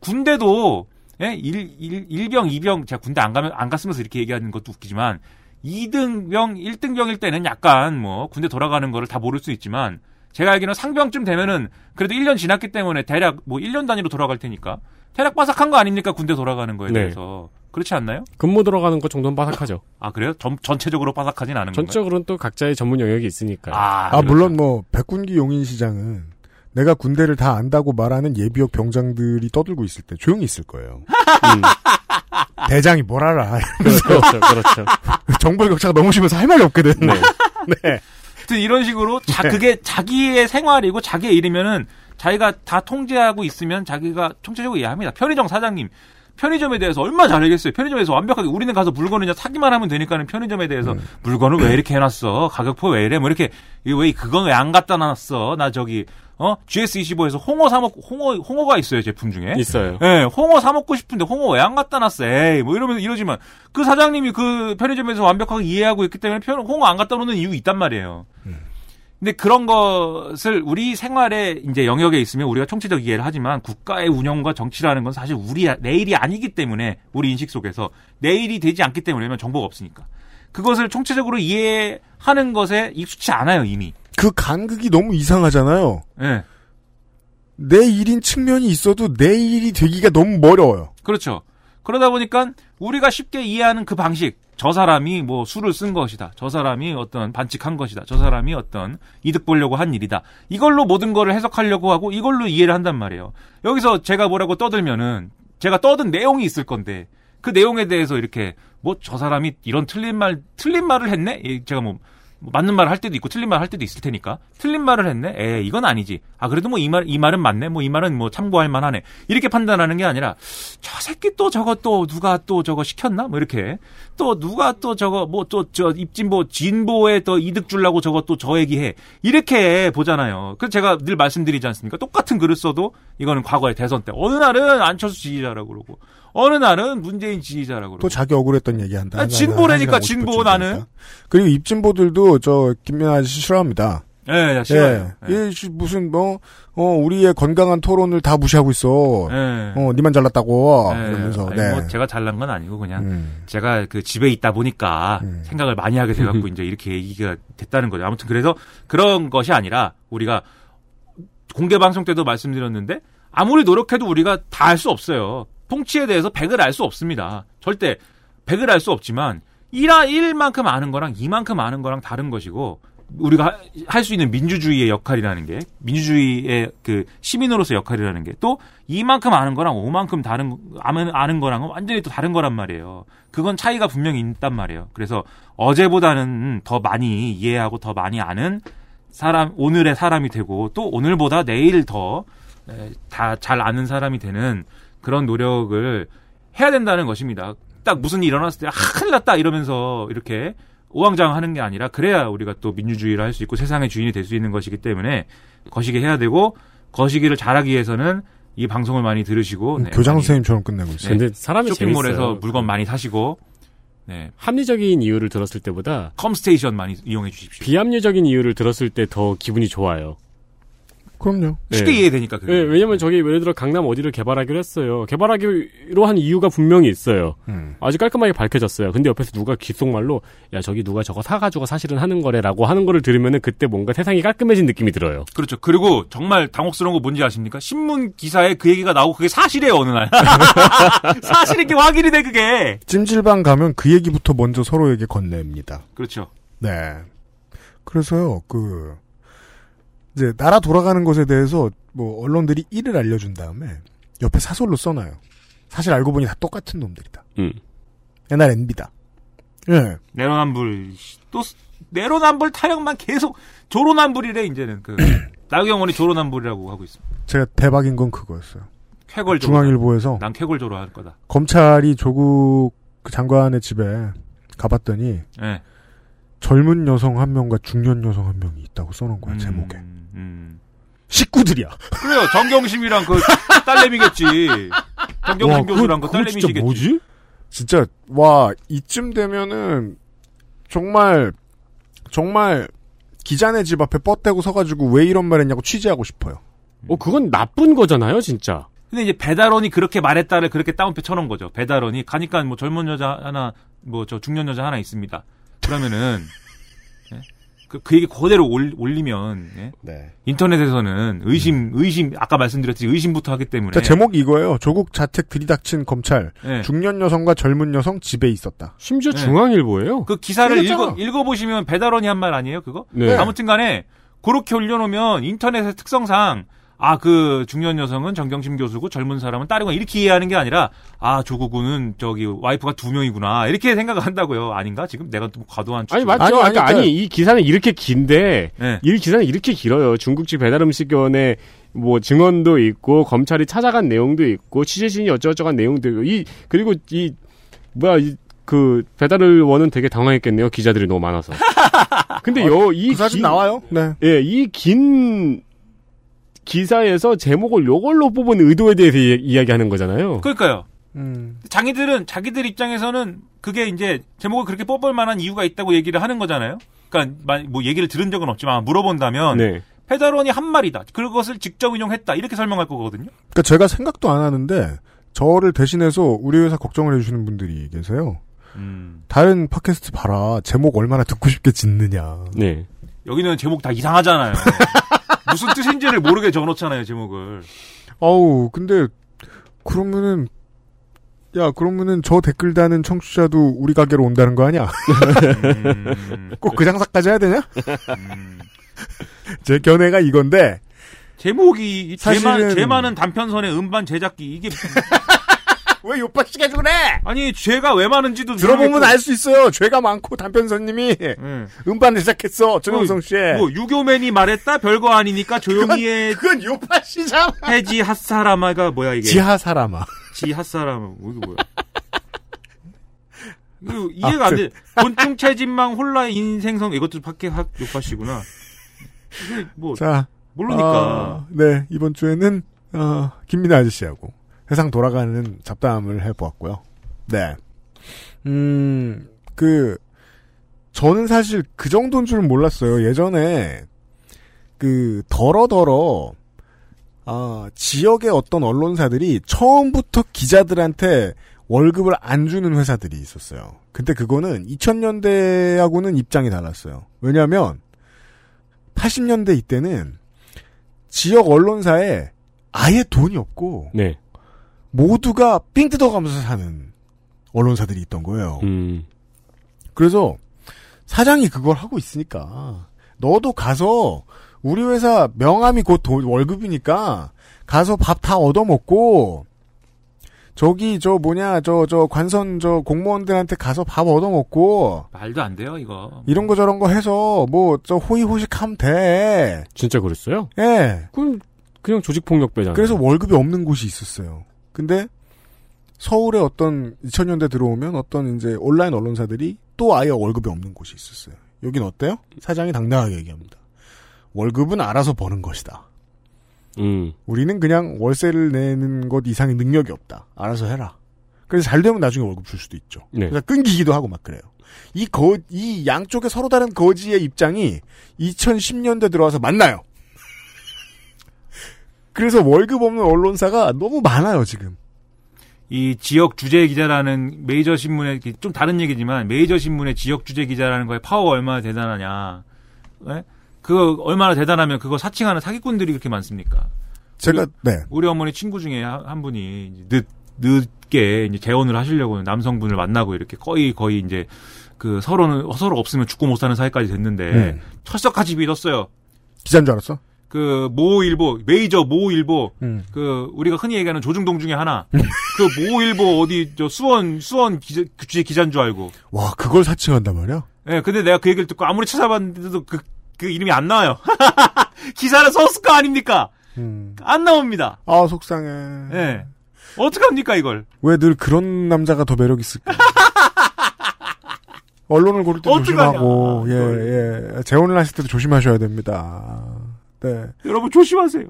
군대도 예? 일, 일, 일병, 이병, 제가 군대 안 가면, 안 갔으면서 이렇게 얘기하는 것도 웃기지만, 2등병, 1등병일 때는 약간 뭐, 군대 돌아가는 거를 다 모를 수 있지만, 제가 알기로는 상병쯤 되면은, 그래도 1년 지났기 때문에 대략 뭐 1년 단위로 돌아갈 테니까, 대략 바삭한 거 아닙니까? 군대 돌아가는 거에 네. 대해서. 그렇지 않나요? 근무 들어가는 것 정도는 바삭하죠. 아, 그래요? 전, 전체적으로 바삭하진 않은 건가요? 전적으로는 또 각자의 전문 영역이 있으니까요. 아, 아, 물론 뭐, 백군기 용인시장은 내가 군대를 다 안다고 말하는 예비역 병장들이 떠들고 있을 때 조용히 있을 거예요. 대장이 뭘 알아. 이러면서 그렇죠, 그렇죠. 정보의 격차가 너무 심해서 할 말이 없거든. 네. 네. 하여튼 이런 식으로 자, 네. 그게 자기의 생활이고 자기의 일이면은 자기가 다 통제하고 있으면 자기가 총체적으로 이해합니다. 편의점 사장님. 편의점에 대해서 얼마 나 잘 알겠어요. 편의점에서 완벽하게 우리는 가서 물건을 그냥 사기만 하면 되니까는 편의점에 대해서 물건을 왜 이렇게 해놨어? 가격표 왜 이래? 뭐 이렇게 왜 그건 왜 안 갖다 놨어? 나 저기 어 GS25에서 홍어 사 먹고 홍어 홍어가 있어요 제품 중에. 있어요. 예, 홍어 사 먹고 싶은데 홍어 왜 안 갖다 놨어? 에이, 뭐 이러면서 이러지만 그 사장님이 그 편의점에서 완벽하게 이해하고 있기 때문에 편, 홍어 안 갖다 놓는 이유 있단 말이에요. 근데 그런 것을 우리 생활의 이제 영역에 있으면 우리가 총체적 이해를 하지만 국가의 운영과 정치라는 건 사실 우리 내일이 아니기 때문에 우리 인식 속에서 내일이 되지 않기 때문에 왜냐면 정보가 없으니까 그것을 총체적으로 이해하는 것에 익숙치 않아요 이미. 그 간극이 너무 이상하잖아요. 예. 내 일인 측면이 있어도 내 일이 되기가 너무 멀어요. 그렇죠. 그러다 보니까 우리가 쉽게 이해하는 그 방식, 저 사람이 뭐 술을 쓴 것이다. 저 사람이 어떤 반칙한 것이다. 저 사람이 어떤 이득 보려고 한 일이다. 이걸로 모든 거를 해석하려고 하고 이걸로 이해를 한단 말이에요. 여기서 제가 뭐라고 떠들면은 제가 떠든 내용이 있을 건데 그 내용에 대해서 이렇게 뭐 저 사람이 이런 틀린 말 틀린 말을 했네. 예, 제가 뭐뭐 맞는 말을 할 때도 있고 틀린 말을 할 때도 있을 테니까 틀린 말을 했네. 에 이건 아니지. 아 그래도 뭐 이 말 이 말은 맞네. 뭐 이 말은 뭐 참고할 만하네. 이렇게 판단하는 게 아니라 저 새끼 또 저거 또 누가 또 저거 시켰나? 뭐 이렇게 또 누가 또 저거 뭐 또 저 입진보 진보에 또 이득 주려고 저거 또 저 얘기해. 이렇게 보잖아요. 그래서 제가 늘 말씀드리지 않습니까? 똑같은 글을 써도 이거는 과거의 대선 때 어느 날은 안철수 지지자라고 그러고 어느 날은 문재인 지지자라고 또 자기 억울했던 얘기한다. 아, 진보라니까 진보 나는. 그리고 입진보들도 저 김민아 아저씨 싫어합니다. 예, 야, 싫어요. 예. 이 씨, 무슨 뭐 어, 우리의 건강한 토론을 다 무시하고 있어. 예. 어, 니만 잘났다고. 예, 그러면서 아니, 네. 뭐 제가 잘난 건 아니고 그냥 음. 제가 그 집에 있다 보니까 생각을 많이 하게 돼갖고 이제 이렇게 얘기가 됐다는 거죠. 아무튼 그래서 그런 것이 아니라 우리가 공개 방송 때도 말씀드렸는데 아무리 노력해도 우리가 다알수 없어요. 통치에 대해서 100을 알 수 없습니다. 절대 100을 알 수 없지만 1아 1만큼 아는 거랑 2만큼 아는 거랑 다른 것이고 우리가 할 수 있는 민주주의의 역할이라는 게 민주주의의 그 시민으로서 역할이라는 게 또 이만큼 아는 거랑 오만큼 다른 아는 아는 거랑은 완전히 또 다른 거란 말이에요. 그건 차이가 분명히 있단 말이에요. 그래서 어제보다는 더 많이 이해하고 더 많이 아는 사람 오늘의 사람이 되고 또 오늘보다 내일 더 다 잘 아는 사람이 되는 그런 노력을 해야 된다는 것입니다. 딱 무슨 일이 일어났을 때 아, 큰일 났다 이러면서 이렇게 오왕장하는 게 아니라 그래야 우리가 또 민주주의를 할 수 있고 세상의 주인이 될 수 있는 것이기 때문에 거시기 해야 되고 거시기를 잘하기 위해서는 이 방송을 많이 들으시고 네, 교장 많이, 선생님처럼 끝내고 있어요. 근데 사람이 쇼핑몰에서 재밌어요. 물건 많이 사시고 네, 합리적인 이유를 들었을 때보다 컴스테이션 많이 이용해 주십시오. 비합리적인 이유를 들었을 때 더 기분이 좋아요. 그럼요. 쉽게 이해되니까 그게. 네, 왜냐면 저기 예를 들어 강남 어디를 개발하기로 했어요. 개발하기로 한 이유가 분명히 있어요. 음. 아주 깔끔하게 밝혀졌어요. 근데 옆에서 누가 귓속말로 야 저기 누가 저거 사가지고 사실은 하는 거래라고 하는 거를 들으면은 그때 뭔가 세상이 깔끔해진 느낌이 들어요. 그렇죠. 그리고 정말 당혹스러운 거 뭔지 아십니까? 신문 기사에 그 얘기가 나오고 그게 사실이에요 어느 날. 사실인 게 확인이 돼 그게. 찜질방 가면 그 얘기부터 먼저 서로에게 건넵니다. 그렇죠. 네. 그래서요, 그, 이제, 나라 돌아가는 것에 대해서, 뭐, 언론들이 일을 알려준 다음에, 옆에 사설로 써놔요. 사실 알고 보니 다 똑같은 놈들이다. 음. 옛날 NB다. 예. 내로남불 또 스- 내로남불 타령만 계속 조로남불이래 이제는 그 나경원이 조로남불이라고 하고 있습니다. 제가 대박인 건 그거였어요. 쾌걸 조로. 중앙일보에서 난 쾌걸 조로 할 거다. 검찰이 조국 그 장관의 집에 가봤더니, 예. 젊은 여성 한 명과 중년 여성 한 명이 있다고 써놓은 거야, 제목에. 음. 식구들이야. 그래요. 정경심이랑 그 딸내미겠지. 정경심 와, 교수랑 그 진짜 딸내미시겠지. 뭐지? 진짜 와 이쯤 되면은 정말 정말 기자네 집 앞에 뻗대고 서가지고 왜 이런 말했냐고 취재하고 싶어요. 어 그건 나쁜 거잖아요, 진짜. 근데 이제 배달원이 그렇게 말했다를 그렇게 다운표 쳐놓은 거죠. 배달원이 가니까 뭐 젊은 여자 하나, 뭐 저 중년 여자 하나 있습니다. 그러면은 예? 그, 그 얘기 그대로 올, 올리면 예? 네. 인터넷에서는 의심, 의심 아까 말씀드렸듯이 의심부터 하기 때문에 자, 제목이 이거예요. 조국 자택 들이닥친 검찰. 네. 중년 여성과 젊은 여성 집에 있었다. 심지어 네. 중앙일보예요. 그 기사를. 읽어, 읽어보시면 배달원이 한 말 아니에요, 그거? 네. 아무튼 간에, 그렇게 올려놓으면 인터넷의 특성상, 아, 그 중년 여성은 정경심 교수고 젊은 사람은 다른 거 이렇게 이해하는 게 아니라, 아, 조국은 저기 와이프가 두 명이구나. 이렇게 생각을 한다고요. 아닌가? 지금 내가 좀 과도한 아니 추측. 맞죠. 아니, 아니, 아니, 아니, 그러니까- 이 기사는 이렇게 긴데 네. 이 기사는 이렇게 길어요. 중국집 배달 음식원에 뭐 증언도 있고 검찰이 찾아간 내용도 있고 취재진이 어쩌고저쩌고 내용도 있고 이 그리고 이 뭐야 이그 배달을 원은 되게 당황했겠네요. 기자들이 너무 많아서. 근데 여이 그 사진 나와요? 네. 예, 이 긴 기사에서 제목을 요걸로 뽑은 의도에 대해서 이, 이야 기하는 거잖아요. 그러니까요. 음. 자기들은, 자기들 입장에서는 그게 이제 제목을 그렇게 뽑을 만한 이유가 있다고 얘기를 하는 거잖아요. 그러니까 마- 뭐 얘기를 들은 적은 없지만 물어본다면 네. 배달원이 한 말이다. 그것을 직접 인용했다. 이렇게 설명할 거거든요. 그러니까 제가 생각도 안 하는데 저를 대신해서 우리 회사 걱정을 해주시는 분들이 계세요. 음. 다른 팟캐스트 봐라. 제목 얼마나 듣고 싶게 짓느냐. 네. 여기는 제목 다 이상하잖아요. 무슨 뜻인지를 모르게 적어놓잖아요, 제목을. 어우, 근데, 그러면은, 야, 그러면은 저 댓글 다는 청취자도 우리 가게로 온다는 거 아니야? 음, 꼭그 장사까지 해야 되냐? 음. 제 견해가 이건데, 제목이, 제, 사실은- 많, 제 많은 단편선의 음반 제작기, 이게. 왜 요파 씨가 그래? 아니 죄가 왜 많은지도 들어보면. 알 수 있어요. 죄가 많고 단편선님이 음 반을 시작했어. 정영성 씨. 뭐 유교맨이 말했다 별거 아니니까 조용히 해. 그건 요파 씨잖아. 해지 핫사라마가 뭐야 이게? 지하 사람아. 지하 사라마 뭐 이거 뭐야? 이거 이해가 안 돼. 곤충 체진망 홀라의 인생성 이것도 밖에 학 요파씨구나. 이게 뭐 자. 모르니까. 어, 네, 이번 주에는, 어, 김민아 아저씨하고 세상 돌아가는 잡담을 해보았고요. 네. 음, 그, 저는 사실 그 정도인 줄은 몰랐어요. 예전에, 그, 더러더러, 아, 지역의 어떤 언론사들이 처음부터 기자들한테 월급을 안 주는 회사들이 있었어요. 근데 그거는 2000년대하고는 입장이 달랐어요. 왜냐하면 80년대 이때는 지역 언론사에 아예 돈이 없고 네. 모두가 삥 뜯어가면서 사는 언론사들이 있던 거예요. 음. 그래서 사장이 그걸 하고 있으니까 너도 가서 우리 회사 명함이 곧 돈- 월급이니까 가서 밥 다 얻어먹고 저기 저 뭐냐 저저 관선 저 공무원들한테 가서 밥 얻어먹고 말도 안 돼요 이거. 이런 거 저런 거 해서 뭐 저 호의호식하면 돼. 진짜 그랬어요? 예. 그럼 그냥 조직폭력배잖아요. 그래서 월급이 없는 곳이 있었어요. 근데 서울에 어떤 2000년대 들어오면 어떤 이제 온라인 언론사들이 또 아예 월급이 없는 곳이 있었어요. 여긴 어때요? 사장이 당당하게 얘기합니다. 월급은 알아서 버는 것이다. 음. 우리는 그냥 월세를 내는 것 이상의 능력이 없다. 알아서 해라. 그래서 잘 되면 나중에 월급 줄 수도 있죠. 네. 그래서 끊기기도 하고 막 그래요. 이 거, 이 양쪽에 서로 다른 거지의 입장이 2010년대 들어와서 만나요. 그래서 월급 없는 언론사가 너무 많아요, 지금. 이 지역 주재 기자라는 메이저 신문의 좀 다른 얘기지만 메이저 신문의 지역 주재 기자라는 거에 파워가 얼마나 대단하냐. 예? 그거 얼마나 대단하면 그거 사칭하는 사기꾼들이 그렇게 많습니까? 제가, 네. 우리 어머니 친구 중에 한, 한 분이 늦 늦게 이제 재혼을 하시려고 남성분을 만나고 이렇게 거의 거의 이제 그 서로는 서로 없으면 죽고 못 사는 사이까지 됐는데 음. 철석같이 믿었어요. 기자인 줄 알았어? 그 모일보 메이저 모일보 음. 그 우리가 흔히 얘기하는 조중동 중에 하나 그 모일보 어디 저 수원 수원 기자 주재 기자인 줄 알고 와, 그걸 사칭한단 말이야? 예 근데 내가 그 얘기를 듣고 아무리 찾아봤는데도 그 그 이름이 안 나와요 기사를 썼을 거 아닙니까 음. 안 나옵니다 아, 속상해. 예 어떡합니까 이걸 왜 늘 그런 남자가 더 매력 있을까? 언론을 고를 때 조심하고, 예, 예. 재혼을 하실 때도 조심하셔야 됩니다. 네. 여러분 조심하세요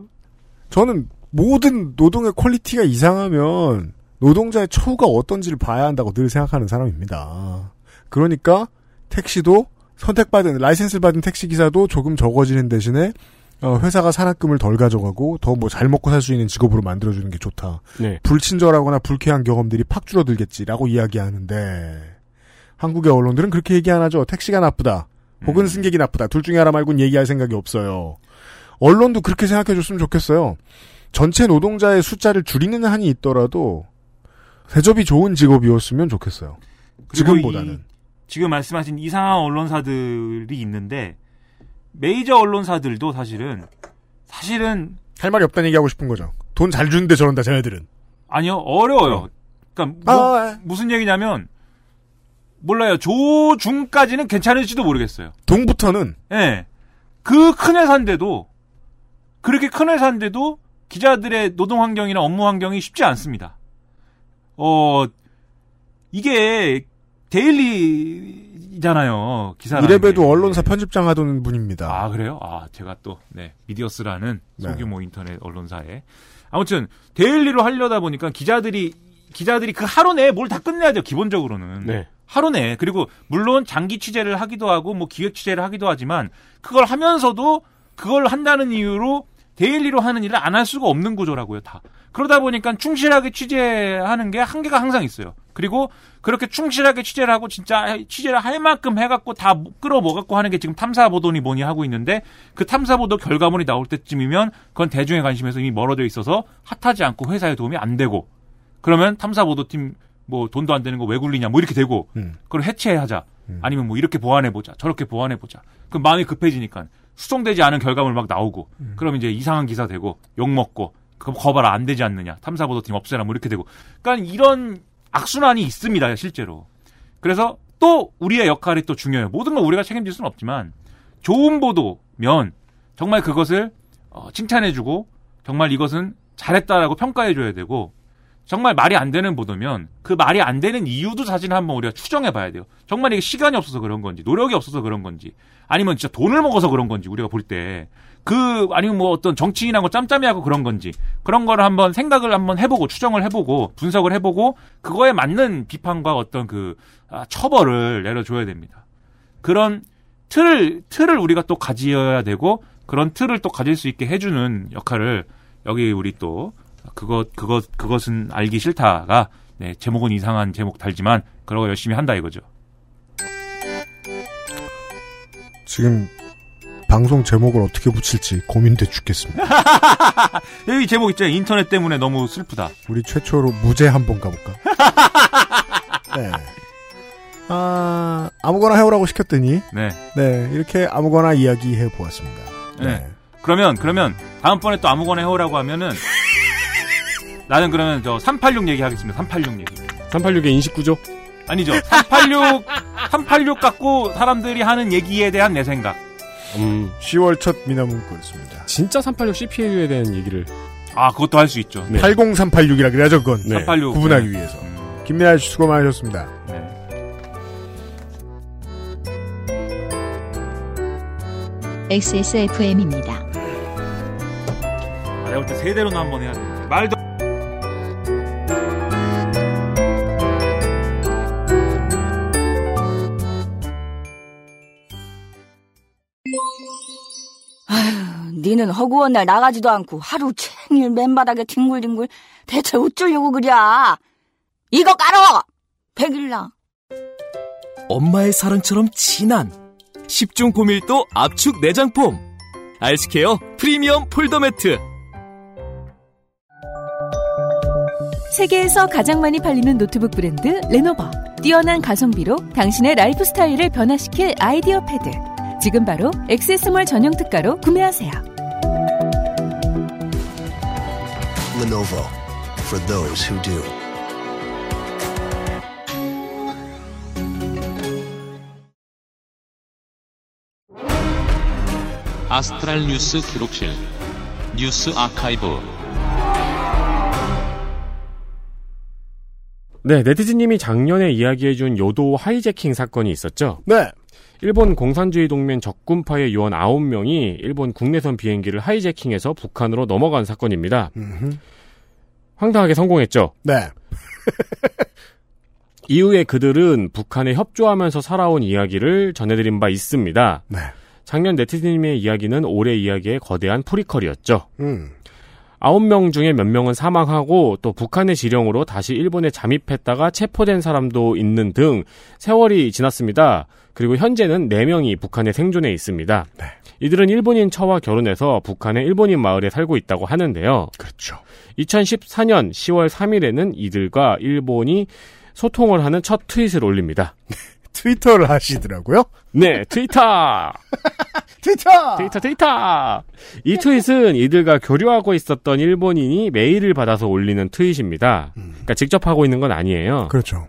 저는 모든 노동의 quality가 이상하면 노동자의 처우가 어떤지를 봐야 한다고 늘 생각하는 사람입니다. 그러니까 택시도 선택받은 라이센스를 받은 택시 기사도 조금 적어지는 대신에 어, 회사가 산학금을 덜 가져가고 더 뭐 잘 먹고 살 수 있는 직업으로 만들어주는 게 좋다. 네. 불친절하거나 불쾌한 경험들이 팍 줄어들겠지라고 이야기하는데 한국의 언론들은 그렇게 얘기 안 하죠. 택시가 나쁘다. 혹은 승객이 나쁘다. 둘 중에 하나 말고는 얘기할 생각이 없어요. 언론도 그렇게 생각해 줬으면 좋겠어요. 전체 노동자의 숫자를 줄이는 한이 있더라도 대접이 좋은 직업이었으면 좋겠어요. 지금보다는. 이- 지금 말씀하신 이상한 언론사들이 있는데 메이저 언론사들도 사실은 사실은 할 말이 없다는 얘기하고 싶은 거죠. 돈 잘 주는데 저런다, 쟤네들은. 아니요 어려워요. 그러니까 뭐- 아, 무슨 얘기냐면 몰라요 조중까지는 괜찮을지도 모르겠어요. 동부터는 예. 그 큰 회사인데도 그렇게 큰 회사인데도 기자들의 노동 환경이나 업무 환경이 쉽지 않습니다. 어 이게 daily잖아요. 기사라는 이래봬도 게. 언론사 편집장 하던 분입니다. 아 그래요? 아 제가 또 네, 미디어스라는 네. 소규모 인터넷 언론사에 아무튼 daily로 하려다 보니까 기자들이 기자들이 그 하루 내에 뭘 다 끝내야 돼요. 기본적으로는 네. 하루 내에 그리고 물론 장기 취재를 하기도 하고 뭐 기획 취재를 하기도 하지만 그걸 하면서도 그걸 한다는 이유로 daily로 하는 일을 안 할 수가 없는 구조라고요, 다. 그러다 보니까 충실하게 취재하는 게 한계가 항상 있어요. 그리고 그렇게 충실하게 취재를 하고 진짜 취재를 할 만큼 해갖고 다 끌어모갖고 하는 게 지금 탐사보도니 뭐니 하고 있는데 그 탐사보도 결과물이 나올 때쯤이면 그건 대중의 관심에서 이미 멀어져 있어서 핫하지 않고 회사에 도움이 안 되고 그러면 탐사보도팀 뭐 돈도 안 되는 거 왜 굴리냐 뭐 이렇게 되고 음. 그걸 해체하자 아니면 뭐 이렇게 보완해 보자 저렇게 보완해 보자 그럼 마음이 급해지니까 수송되지 않은 결과물 막 나오고 그럼 이제 이상한 기사 되고 욕 먹고 그 거봐라 안 되지 않느냐 탐사보도팀 없애라 뭐 이렇게 되고. 그러니까 이런 악순환이 있습니다 실제로. 그래서 또 우리의 역할이 또 중요해요. 모든 걸 우리가 책임질 수는 없지만 좋은 보도면 정말 그것을 어, 칭찬해주고 정말 이것은 잘했다라고 평가해줘야 되고 정말 말이 안 되는 보도면 그 말이 안 되는 이유도 사실 한번 우리가 추정해 봐야 돼요. 정말 이게 시간이 없어서 그런 건지, 노력이 없어서 그런 건지, 아니면 진짜 돈을 먹어서 그런 건지 우리가 볼 때, 그, 아니면 뭐 어떤 정치인하고 짬짬이하고 그런 건지, 그런 거를 한번 생각을 한번 해보고, 추정을 해보고, 분석을 해보고, 그거에 맞는 비판과 어떤 그, 아, 처벌을 내려줘야 됩니다. 그런 틀을, 틀을 우리가 또 가지어야 되고, 그런 틀을 또 가질 수 있게 해주는 역할을 여기 우리 또 그것 그것 그것은 알기 싫다가 네, 제목은 이상한 제목 달지만 그러고 열심히 한다 이거죠. 지금 방송 제목을 어떻게 붙일지 고민돼 죽겠습니다. 여기 제목 있잖아요. 인터넷 때문에 너무 슬프다. 우리 최초로 무죄 한번 가볼까? 네. 아, 아무거나 해오라고 시켰더니. 네. 네, 이렇게 아무거나 이야기해 보았습니다. 네. 그러면 그러면 다음번에 또 아무거나 해오라고 하면은 나는 그러면 저 386 얘기하겠습니다. 386 얘기. 386의 인식구조? 아니죠. 386 386 갖고 사람들이 하는 얘기에 대한 내 생각. 음. 10월 첫 미나 문구였습니다. 진짜 386 CPU에 대한 얘기를. 아, 그것도 할 수 있죠. 네. 80386이라 그래야죠, 그건. 네. 386. 구분하기 네. 위해서. 김민아 씨 수고 많으셨습니다. 네. XSFM입니다. 아, 내가 볼 때 세대로는 한번 해야 되 니는 허구한 날 나가지도 않고 하루 종일 맨바닥에 뒹굴뒹굴 대체 어쩌려고 그랴? 이거 깔어! 백일랑. 엄마의 사랑처럼 진한 10중 고밀도 압축 내장폼 알스케어 프리미엄 폴더 매트 세계에서 가장 많이 팔리는 노트북 브랜드 레노버. 뛰어난 가성비로 당신의 라이프 스타일을 변화시킬 아이디어 패드. 지금 바로 액세스몰 전용 특가로 구매하세요. Lenovo for those who do. 아스트랄 뉴스 기록실 뉴스 아카이브 네, 네티즌님이 작년에 이야기해준 요도 하이제킹 사건이 있었죠. 네. 일본 공산주의 동맹 적군파의 요원 9명이 일본 국내선 비행기를 하이제킹해서 북한으로 넘어간 사건입니다. 음흠. 황당하게 성공했죠. 네. 이후에 그들은 북한에 협조하면서 살아온 이야기를 전해드린 바 있습니다. 네. 작년 네티즌님의 이야기는 올해 이야기의 거대한 프리퀄이었죠. 음. 아홉 명 중에 몇 명은 사망하고 또 북한의 지령으로 다시 일본에 잠입했다가 체포된 사람도 있는 등 세월이 지났습니다. 그리고 현재는 네명이 북한에 생존해 있습니다. 네. 이들은 일본인 처와 결혼해서 북한의 일본인 마을에 살고 있다고 하는데요. 그렇죠. 2014년 10월 3일에는 이들과 일본이 소통을 하는 첫 트윗을 올립니다. 트위터를 하시더라고요. 네, 트위터! 트위터! 트위터, 트위터! 이 트윗은 이들과 교류하고 있었던 일본인이 메일을 받아서 올리는 트윗입니다. 그러니까 직접 하고 있는 건 아니에요. 그렇죠.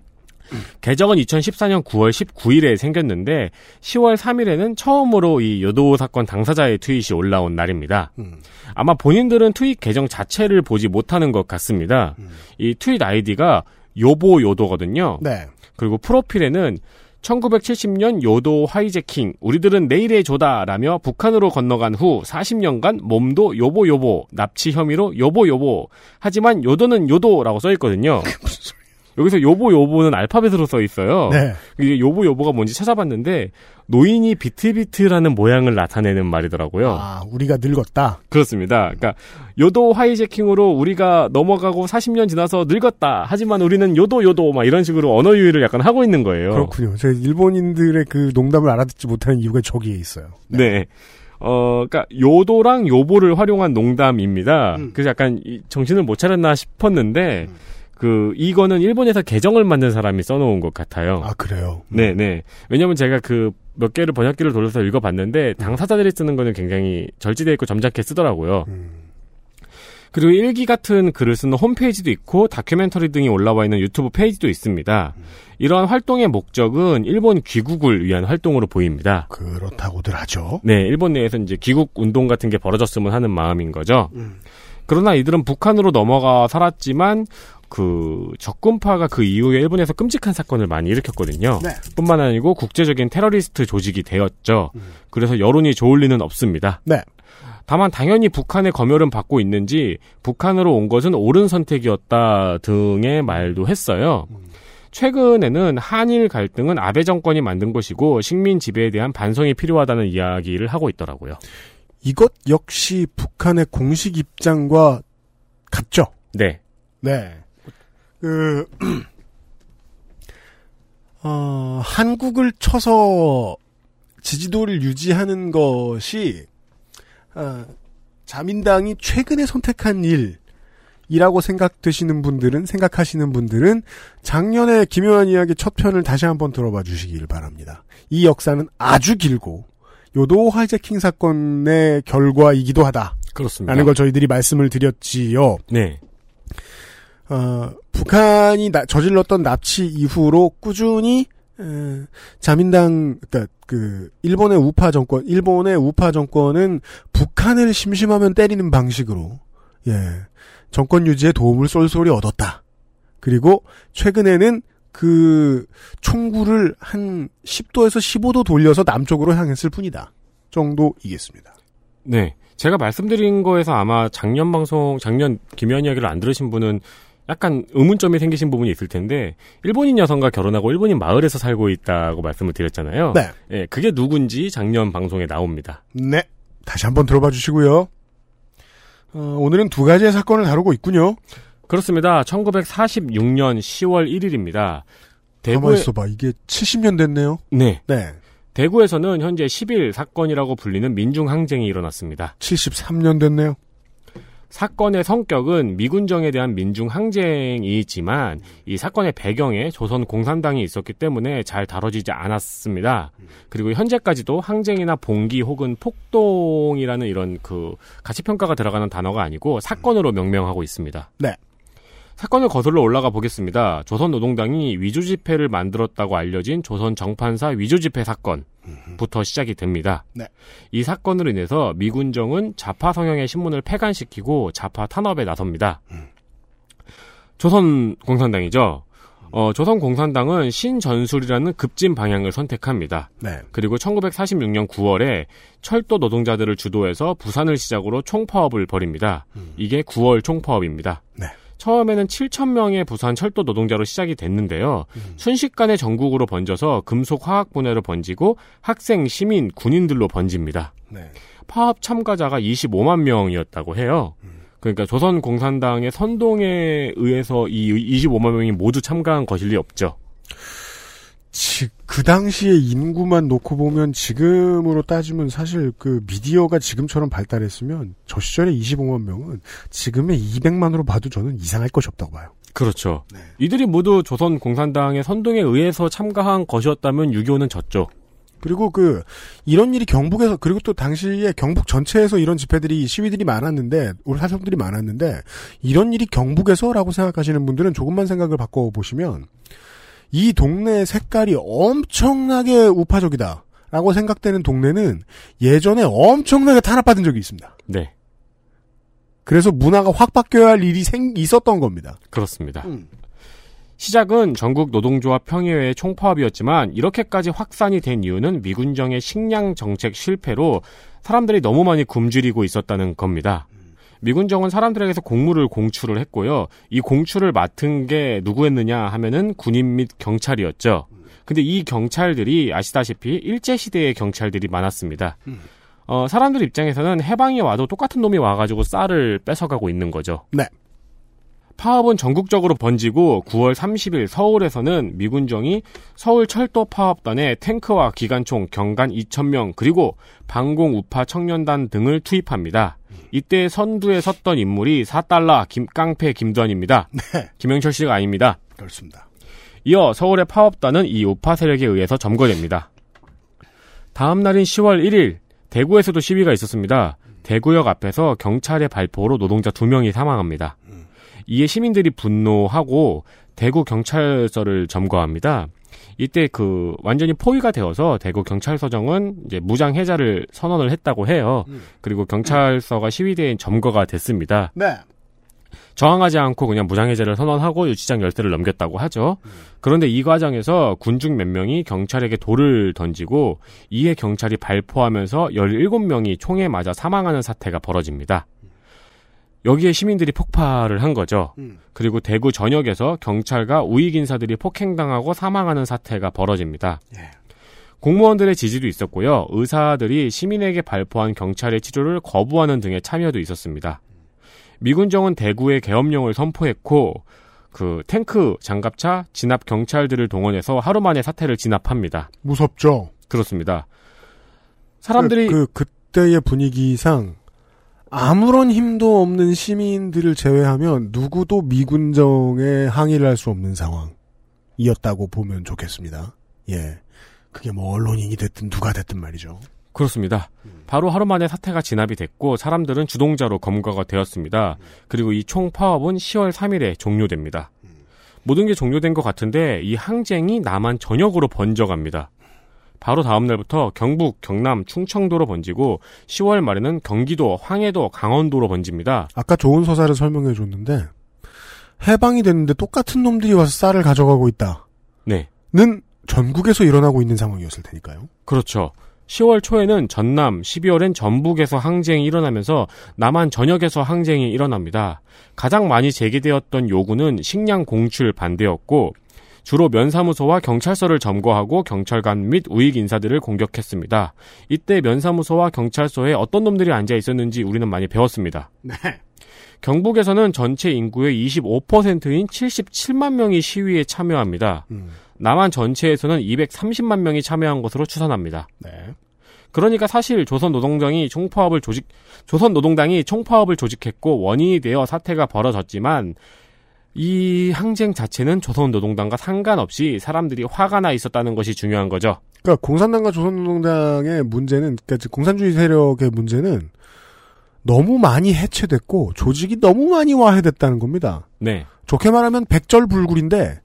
계정은 2014년 9월 19일에 생겼는데 10월 3일에는 처음으로 이 요도 사건 당사자의 트윗이 올라온 날입니다. 음. 아마 본인들은 트윗 계정 자체를 보지 못하는 것 같습니다. 이 트윗 아이디가 요보 요도거든요. 네. 그리고 프로필에는 1970년 요도 하이제킹, 우리들은 내일의 조다라며 북한으로 건너간 후 40년간 몸도 요보 요보, 납치 혐의로 요보 요보. 하지만 요도는 요도라고 써 있거든요. 여기서 요보 요보는 알파벳으로 써 있어요. 네. 이게 요보 요보가 뭔지 찾아봤는데 노인이 비틀비틀하는 모양을 나타내는 말이더라고요. 아, 우리가 늙었다. 그렇습니다. 그러니까 요도 하이제킹으로 우리가 넘어가고 40년 지나서 늙었다. 하지만 우리는 요도 요도 막 이런 식으로 언어 유희를 약간 하고 있는 거예요. 그렇군요. 제가 일본인들의 그 농담을 알아듣지 못하는 이유가 저기에 있어요. 네. 어, 그니까, 요도랑 요보를 활용한 농담입니다. 음. 그래서 약간 이 정신을 못 차렸나 싶었는데, 그, 이거는 일본에서 계정을 만든 사람이 써놓은 것 같아요. 아, 그래요? 네네. 왜냐면 제가 그 몇 개를 번역기를 돌려서 읽어봤는데, 당사자들이 쓰는 거는 굉장히 절제되어 있고 점잖게 쓰더라고요. 그리고 일기 같은 글을 쓰는 홈페이지도 있고 다큐멘터리 등이 올라와 있는 유튜브 페이지도 있습니다. 이러한 활동의 목적은 일본 귀국을 위한 활동으로 보입니다. 그렇다고들 하죠. 네, 일본 내에서 이제 귀국 운동 같은 게 벌어졌으면 하는 마음인 거죠. 그러나 이들은 북한으로 넘어가 살았지만 그 적군파가 그 이후에 일본에서 끔찍한 사건을 많이 일으켰거든요. 네. 뿐만 아니고 국제적인 테러리스트 조직이 되었죠. 그래서 여론이 좋을 리는 없습니다. 네. 다만 당연히 북한의 검열은 받고 있는지 북한으로 온 것은 옳은 선택이었다 등의 말도 했어요. 최근에는 한일 갈등은 아베 정권이 만든 것이고 식민 지배에 대한 반성이 필요하다는 이야기를 하고 있더라고요. 이것 역시 북한의 공식 입장과 같죠. 네. 네. 그, 어, 한국을 쳐서 지지도를 유지하는 것이, 어, 자민당이 최근에 선택한 일 이라고 생각되시는 분들은, 생각하시는 분들은 작년에 김효한 이야기 첫 편을 다시 한번 들어봐 주시길 바랍니다. 이 역사는 아주 길고, 요도 하이제킹 사건의 결과이기도 하다. 그렇습니다. 라는 걸 저희들이 말씀을 드렸지요. 네. 어, 북한이 나- 저질렀던 납치 이후로 꾸준히 에, 자민당 그러니까 그 일본의 우파 정권 일본의 우파 정권은 북한을 심심하면 때리는 방식으로 예 정권 유지에 도움을 쏠쏠히 얻었다. 그리고 최근에는 그 총구를 한 10도에서 15도 돌려서 남쪽으로 향했을 뿐이다. 정도이겠습니다. 네. 제가 말씀드린 거에서 아마 작년 방송, 작년 김현 이야기를 안 들으신 분은 약간 의문점이 생기신 부분이 있을 텐데, 일본인 여성과 결혼하고 일본인 마을에서 살고 있다고 말씀을 드렸잖아요. 네. 예, 그게 누군지 작년 방송에 나옵니다. 네. 다시 한번 들어봐 주시고요. 어, 오늘은 두 가지의 사건을 다루고 있군요. 그렇습니다. 1946년 10월 1일입니다. 가만 있어봐. 이게 70년 됐네요. 네. 네. 대구에서는 현재 10일 사건이라고 불리는 민중항쟁이 일어났습니다. 73년 됐네요. 사건의 성격은 미군정에 대한 민중 항쟁이지만 이 사건의 배경에 조선 공산당이 있었기 때문에 잘 다뤄지지 않았습니다. 그리고 현재까지도 항쟁이나 봉기 혹은 폭동이라는 이런 그 가치평가가 들어가는 단어가 아니고 사건으로 명명하고 있습니다. 네. 사건을 거슬러 올라가 보겠습니다. 조선 노동당이 위조 집회를 만들었다고 알려진 조선 정판사 위조 집회 사건부터 시작이 됩니다. 네. 이 사건으로 인해서 미군정은 좌파 성향의 신문을 폐간시키고 좌파 탄압에 나섭니다. 조선 공산당이죠. 어, 조선 공산당은 신전술이라는 급진 방향을 선택합니다. 네. 그리고 1946년 9월에 철도 노동자들을 주도해서 부산을 시작으로 총파업을 벌입니다. 이게 9월 총파업입니다. 네. 처음에는 7천 명의 부산 철도 노동자로 시작이 됐는데요. 순식간에 전국으로 번져서 금속 화학 분야로 번지고 학생, 시민, 군인들로 번집니다. 네. 파업 참가자가 25만 명이었다고 해요. 그러니까 조선 공산당의 선동에 의해서 이 25만 명이 모두 참가한 것일 리 없죠. 지, 그 당시의 인구만 놓고 보면 지금으로 따지면 사실 그 미디어가 지금처럼 발달했으면 저 시절에 25만 명은 지금의 200만으로 봐도 저는 이상할 것이 없다고 봐요. 그렇죠. 이들이 모두 조선 공산당의 선동에 의해서 참가한 것이었다면 6.25는 졌죠. 그리고 그 이런 일이 경북에서 그리고 또 당시에 경북 전체에서 이런 집회들이 시위들이 많았는데 우리 사람들이 많았는데 이런 일이 경북에서라고 생각하시는 분들은 조금만 생각을 바꿔 보시면 이 동네 색깔이 엄청나게 우파적이다 라고 생각되는 동네는 예전에 엄청나게 탄압받은 적이 있습니다. 네. 그래서 문화가 확 바뀌어야 할 일이 생 있었던 겁니다. 그렇습니다. 시작은 전국 노동조합 평의회의 총파업이었지만 이렇게까지 확산이 된 이유는 미군정의 식량 정책 실패로 사람들이 너무 많이 굶주리고 있었다는 겁니다. 미군정은 사람들에게서 공무를 공출을 했고요. 이 공출을 맡은 게 누구였느냐 하면은 군인 및 경찰이었죠. 근데 이 경찰들이 아시다시피 일제시대의 경찰들이 많았습니다. 어, 사람들 입장에서는 해방이 와도 똑같은 놈이 와가지고 쌀을 뺏어가고 있는 거죠. 네. 파업은 전국적으로 번지고 9월 30일 서울에서는 미군정이 서울 철도 파업단에 탱크와 기관총 경간 2,000명 그리고 방공 우파 청년단 등을 투입합니다. 이때 선두에 섰던 인물이 4달러 김, 깡패 김두한입니다. 네. 김영철 씨가 아닙니다. 그렇습니다. 이어 서울의 파업단은 이 우파 세력에 의해서 점거됩니다. 다음 날인 10월 1일 대구에서도 시위가 있었습니다. 대구역 앞에서 경찰의 발포로 노동자 두 명이 사망합니다. 이에 시민들이 분노하고 대구 경찰서를 점거합니다. 이때 그 완전히 포위가 되어서 대구 경찰서정은 이제 무장 해제를 선언을 했다고 해요. 그리고 경찰서가 시위대인 점거가 됐습니다. 네. 저항하지 않고 그냥 무장해제를 선언하고 유치장 열쇠를 넘겼다고 하죠. 그런데 이 과정에서 군중 몇 명이 경찰에게 돌을 던지고 이에 경찰이 발포하면서 17명이 총에 맞아 사망하는 사태가 벌어집니다. 여기에 시민들이 폭발을 한 거죠. 그리고 대구 전역에서 경찰과 우익 인사들이 폭행당하고 사망하는 사태가 벌어집니다. 공무원들의 지지도 있었고요. 의사들이 시민에게 발포한 경찰의 치료를 거부하는 등의 참여도 있었습니다. 미군정은 대구에 계엄령을 선포했고 그 탱크, 장갑차, 진압 경찰들을 동원해서 하루 만에 사태를 진압합니다. 무섭죠. 그렇습니다. 사람들이 그, 그 그때의 분위기상 아무런 힘도 없는 시민들을 제외하면 누구도 미군정에 항의를 할 수 없는 상황이었다고 보면 좋겠습니다. 예. 그게 뭐 언론인이 됐든 누가 됐든 말이죠. 그렇습니다. 바로 하루 만에 사태가 진압이 됐고 사람들은 주동자로 검거가 되었습니다. 그리고 이 총 파업은 10월 3일에 종료됩니다. 모든 게 종료된 것 같은데 이 항쟁이 남한 전역으로 번져갑니다. 바로 다음 날부터 경북, 경남, 충청도로 번지고 10월 말에는 경기도, 황해도, 강원도로 번집니다. 아까 좋은 서사를 설명해 줬는데 해방이 됐는데 똑같은 놈들이 와서 쌀을 가져가고 있다. 네. 는 전국에서 일어나고 있는 상황이었을 테니까요. 그렇죠. 10월 초에는 전남, 12월엔 전북에서 항쟁이 일어나면서 남한 전역에서 항쟁이 일어납니다. 가장 많이 제기되었던 요구는 식량 공출 반대였고 주로 면사무소와 경찰서를 점거하고 경찰관 및 우익 인사들을 공격했습니다. 이때 면사무소와 경찰서에 어떤 놈들이 앉아 있었는지 우리는 많이 배웠습니다. 네. 경북에서는 전체 인구의 25%인 77만 명이 시위에 참여합니다. 남한 전체에서는 230만 명이 참여한 것으로 추산합니다. 네. 그러니까 사실 조선 노동당이 총파업을 조직 조선 노동당이 총파업을 조직했고 원인이 되어 사태가 벌어졌지만 이 항쟁 자체는 조선 노동당과 상관없이 사람들이 화가 나 있었다는 것이 중요한 거죠. 그러니까 공산당과 조선노동당의 문제는 그러니까 공산주의 세력의 문제는 너무 많이 해체됐고 조직이 너무 많이 와해됐다는 겁니다. 네. 좋게 말하면 백절불굴인데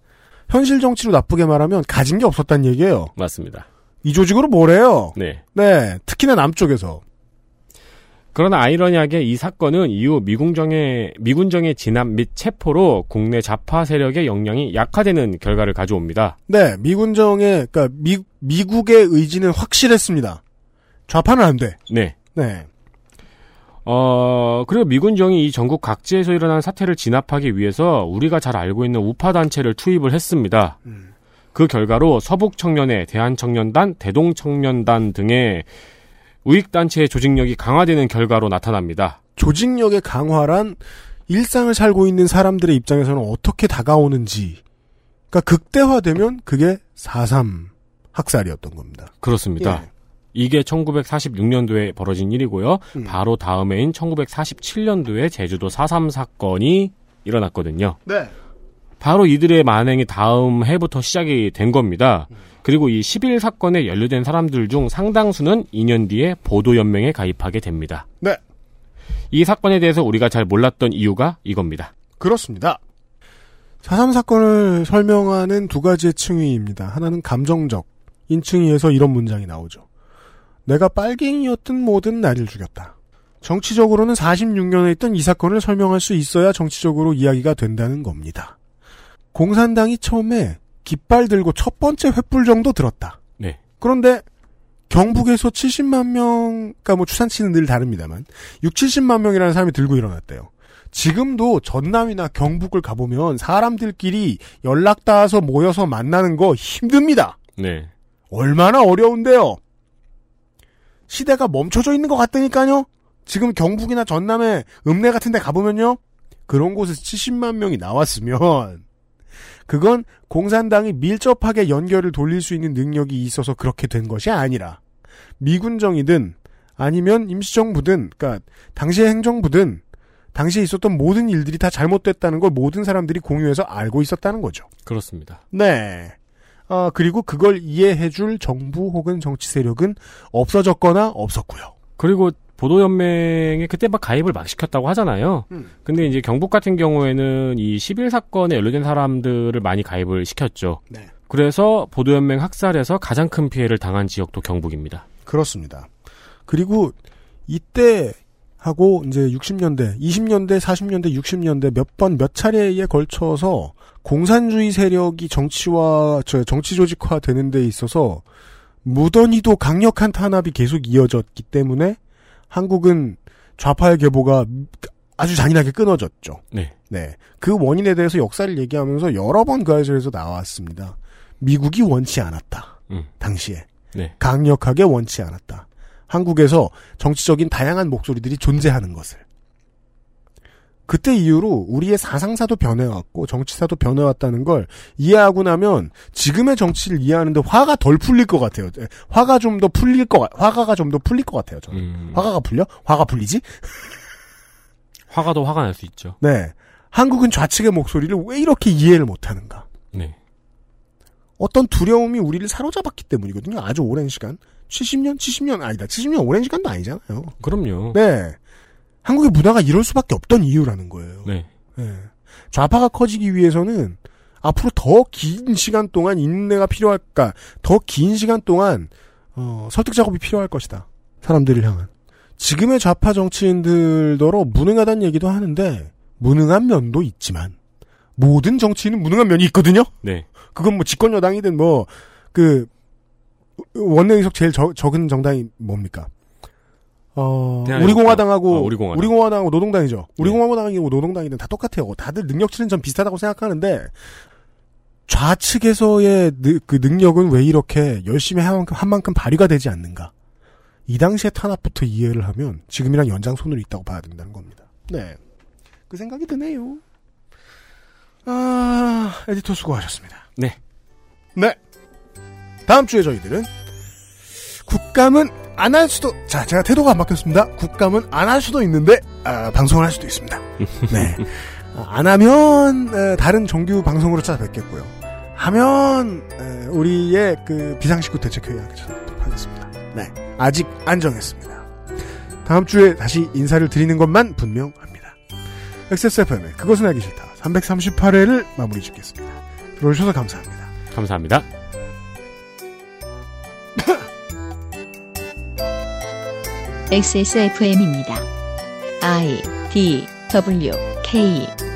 현실 정치로 나쁘게 말하면 가진 게 없었다는 얘기예요. 맞습니다. 이 조직으로 뭘 해요? 네. 네, 특히나 남쪽에서. 그러나 아이러니하게 이 사건은 이후 미군정의 미군정의 진압 및 체포로 국내 좌파 세력의 역량이 약화되는 결과를 가져옵니다. 네, 미군정의 그러니까 미, 미국의 의지는 확실했습니다. 좌파는 안 돼. 네. 네. 어, 그리고 미군정이 이 전국 각지에서 일어난 사태를 진압하기 위해서 우리가 잘 알고 있는 우파 단체를 투입을 했습니다. 그 결과로 서북청년회, 대한청년단, 대동청년단 등의 우익단체의 조직력이 강화되는 결과로 나타납니다. 조직력의 강화란 일상을 살고 있는 사람들의 입장에서는 어떻게 다가오는지. 그러니까 극대화되면 그게 4.3 학살이었던 겁니다. 그렇습니다. 이게 1946년도에 벌어진 일이고요. 음. 바로 다음 해인 1947년도에 제주도 4.3 사건이 일어났거든요. 네. 바로 이들의 만행이 다음 해부터 시작이 된 겁니다. 그리고 이11 사건에 연루된 사람들 중 상당수는 2년 뒤에 보도연맹에 가입하게 됩니다. 네. 이 사건에 대해서 우리가 잘 몰랐던 이유가 이겁니다. 그렇습니다. 4.3 사건을 설명하는 두 가지의 층위입니다. 하나는 감정적. 인층위에서 이런 문장이 나오죠. 내가 빨갱이였든 뭐든 나를 죽였다. 정치적으로는 46년에 있던 이 사건을 설명할 수 있어야 정치적으로 이야기가 된다는 겁니다. 공산당이 처음에 깃발 들고 첫 번째 횃불 정도 들었다. 네. 그런데 경북에서 70만 명, 그러니까 뭐 추산치는 늘 다릅니다만 6, 70만 명이라는 사람이 들고 일어났대요. 지금도 전남이나 경북을 가보면 사람들끼리 연락 닿아서 모여서 만나는 거 힘듭니다. 네. 얼마나 어려운데요. 시대가 멈춰져 있는 것 같다니까요. 지금 경북이나 전남에 읍내 같은 데 가보면요. 그런 곳에서 70만 명이 나왔으면 그건 공산당이 밀접하게 연결을 돌릴 수 있는 능력이 있어서 그렇게 된 것이 아니라 미군정이든 아니면 임시정부든 그러니까 당시의 행정부든 당시에 있었던 모든 일들이 다 잘못됐다는 걸 모든 사람들이 공유해서 알고 있었다는 거죠. 그렇습니다. 네. 아, 그리고 그걸 이해해줄 정부 혹은 정치 세력은 없어졌거나 없었고요. 그리고 보도연맹에 그때 막 가입을 막 시켰다고 하잖아요. 음. 근데 이제 경북 같은 경우에는 이 11 사건에 연루된 사람들을 많이 가입을 시켰죠. 네. 그래서 보도연맹 학살에서 가장 큰 피해를 당한 지역도 경북입니다. 그렇습니다. 그리고 이때 하고 이제 60년대, 20년대, 40년대, 60년대 몇 번 몇 차례에 걸쳐서 공산주의 세력이 정치와 저 정치 조직화 되는 데 있어서 무던히도 강력한 탄압이 계속 이어졌기 때문에 한국은 좌파의 계보가 아주 잔인하게 끊어졌죠. 네. 네. 그 원인에 대해서 역사를 얘기하면서 여러 번그 아저에서 나왔습니다. 미국이 원치 않았다. 음. 당시에. 네. 강력하게 원치 않았다. 한국에서 정치적인 다양한 목소리들이 존재하는 것을. 그때 이후로 우리의 사상사도 변해왔고 정치사도 변해왔다는 걸 이해하고 나면 지금의 정치를 이해하는데 화가 덜 풀릴 것 같아요. 예, 화가 좀 더 풀릴 것 같, 화가가 좀 더 풀릴 것 같아요. 저는. 음. 화가가 풀려? 화가 풀리지? 화가 더 화가 날 수 있죠. 네. 한국은 좌측의 목소리를 왜 이렇게 이해를 못하는가? 네. 어떤 두려움이 우리를 사로잡았기 때문이거든요. 아주 오랜 시간. 70년, 70년 아니다. 70년 오랜 시간도 아니잖아요. 그럼요. 네. 한국의 문화가 이럴 수밖에 없던 이유라는 거예요. 네. 네. 좌파가 커지기 위해서는 앞으로 더 긴 시간 동안 인내가 필요할까, 더 긴 시간 동안 어, 설득 작업이 필요할 것이다. 사람들을 향한. 지금의 좌파 정치인들더러 무능하다는 얘기도 하는데 무능한 면도 있지만 모든 정치인은 무능한 면이 있거든요. 네. 그건 뭐 집권 여당이든 뭐 그 원내 의석 제일 적, 적은 정당이 뭡니까? 어, 대한민국. 우리 공화당하고 아, 우리 공화당. 우리 공화당하고 노동당이죠. 우리 공화당이고 노동당이든 다 똑같아요. 다들 능력치는 전 비슷하다고 생각하는데 좌측에서의 느- 그 능력은 왜 이렇게 열심히 한 만큼, 한 만큼 발휘가 되지 않는가? 이 당시의 탄압부터 이해를 하면 지금이랑 연장선으로 있다고 봐야 된다는 겁니다. 네. 그 생각이 드네요. 아, 에디터 수고하셨습니다. 네. 네. 다음 주에 저희들은 국감은 안 할 수도, 자, 제가 태도가 안 바뀌었습니다. 국감은 안 할 수도 있는데, 아, 방송을 할 수도 있습니다. 네. 아, 안 하면, 에, 다른 정규 방송으로 찾아뵙겠고요. 하면, 에, 우리의 그 비상식구 대책회의하게 찾아뵙도록 하겠습니다. 네. 아직 안 정했습니다. 다음 주에 다시 인사를 드리는 것만 분명합니다. XSFM의 그것은 알기 싫다. 338회를 마무리 짓겠습니다. 들어주셔서 감사합니다. 감사합니다. XSFM입니다. I D W K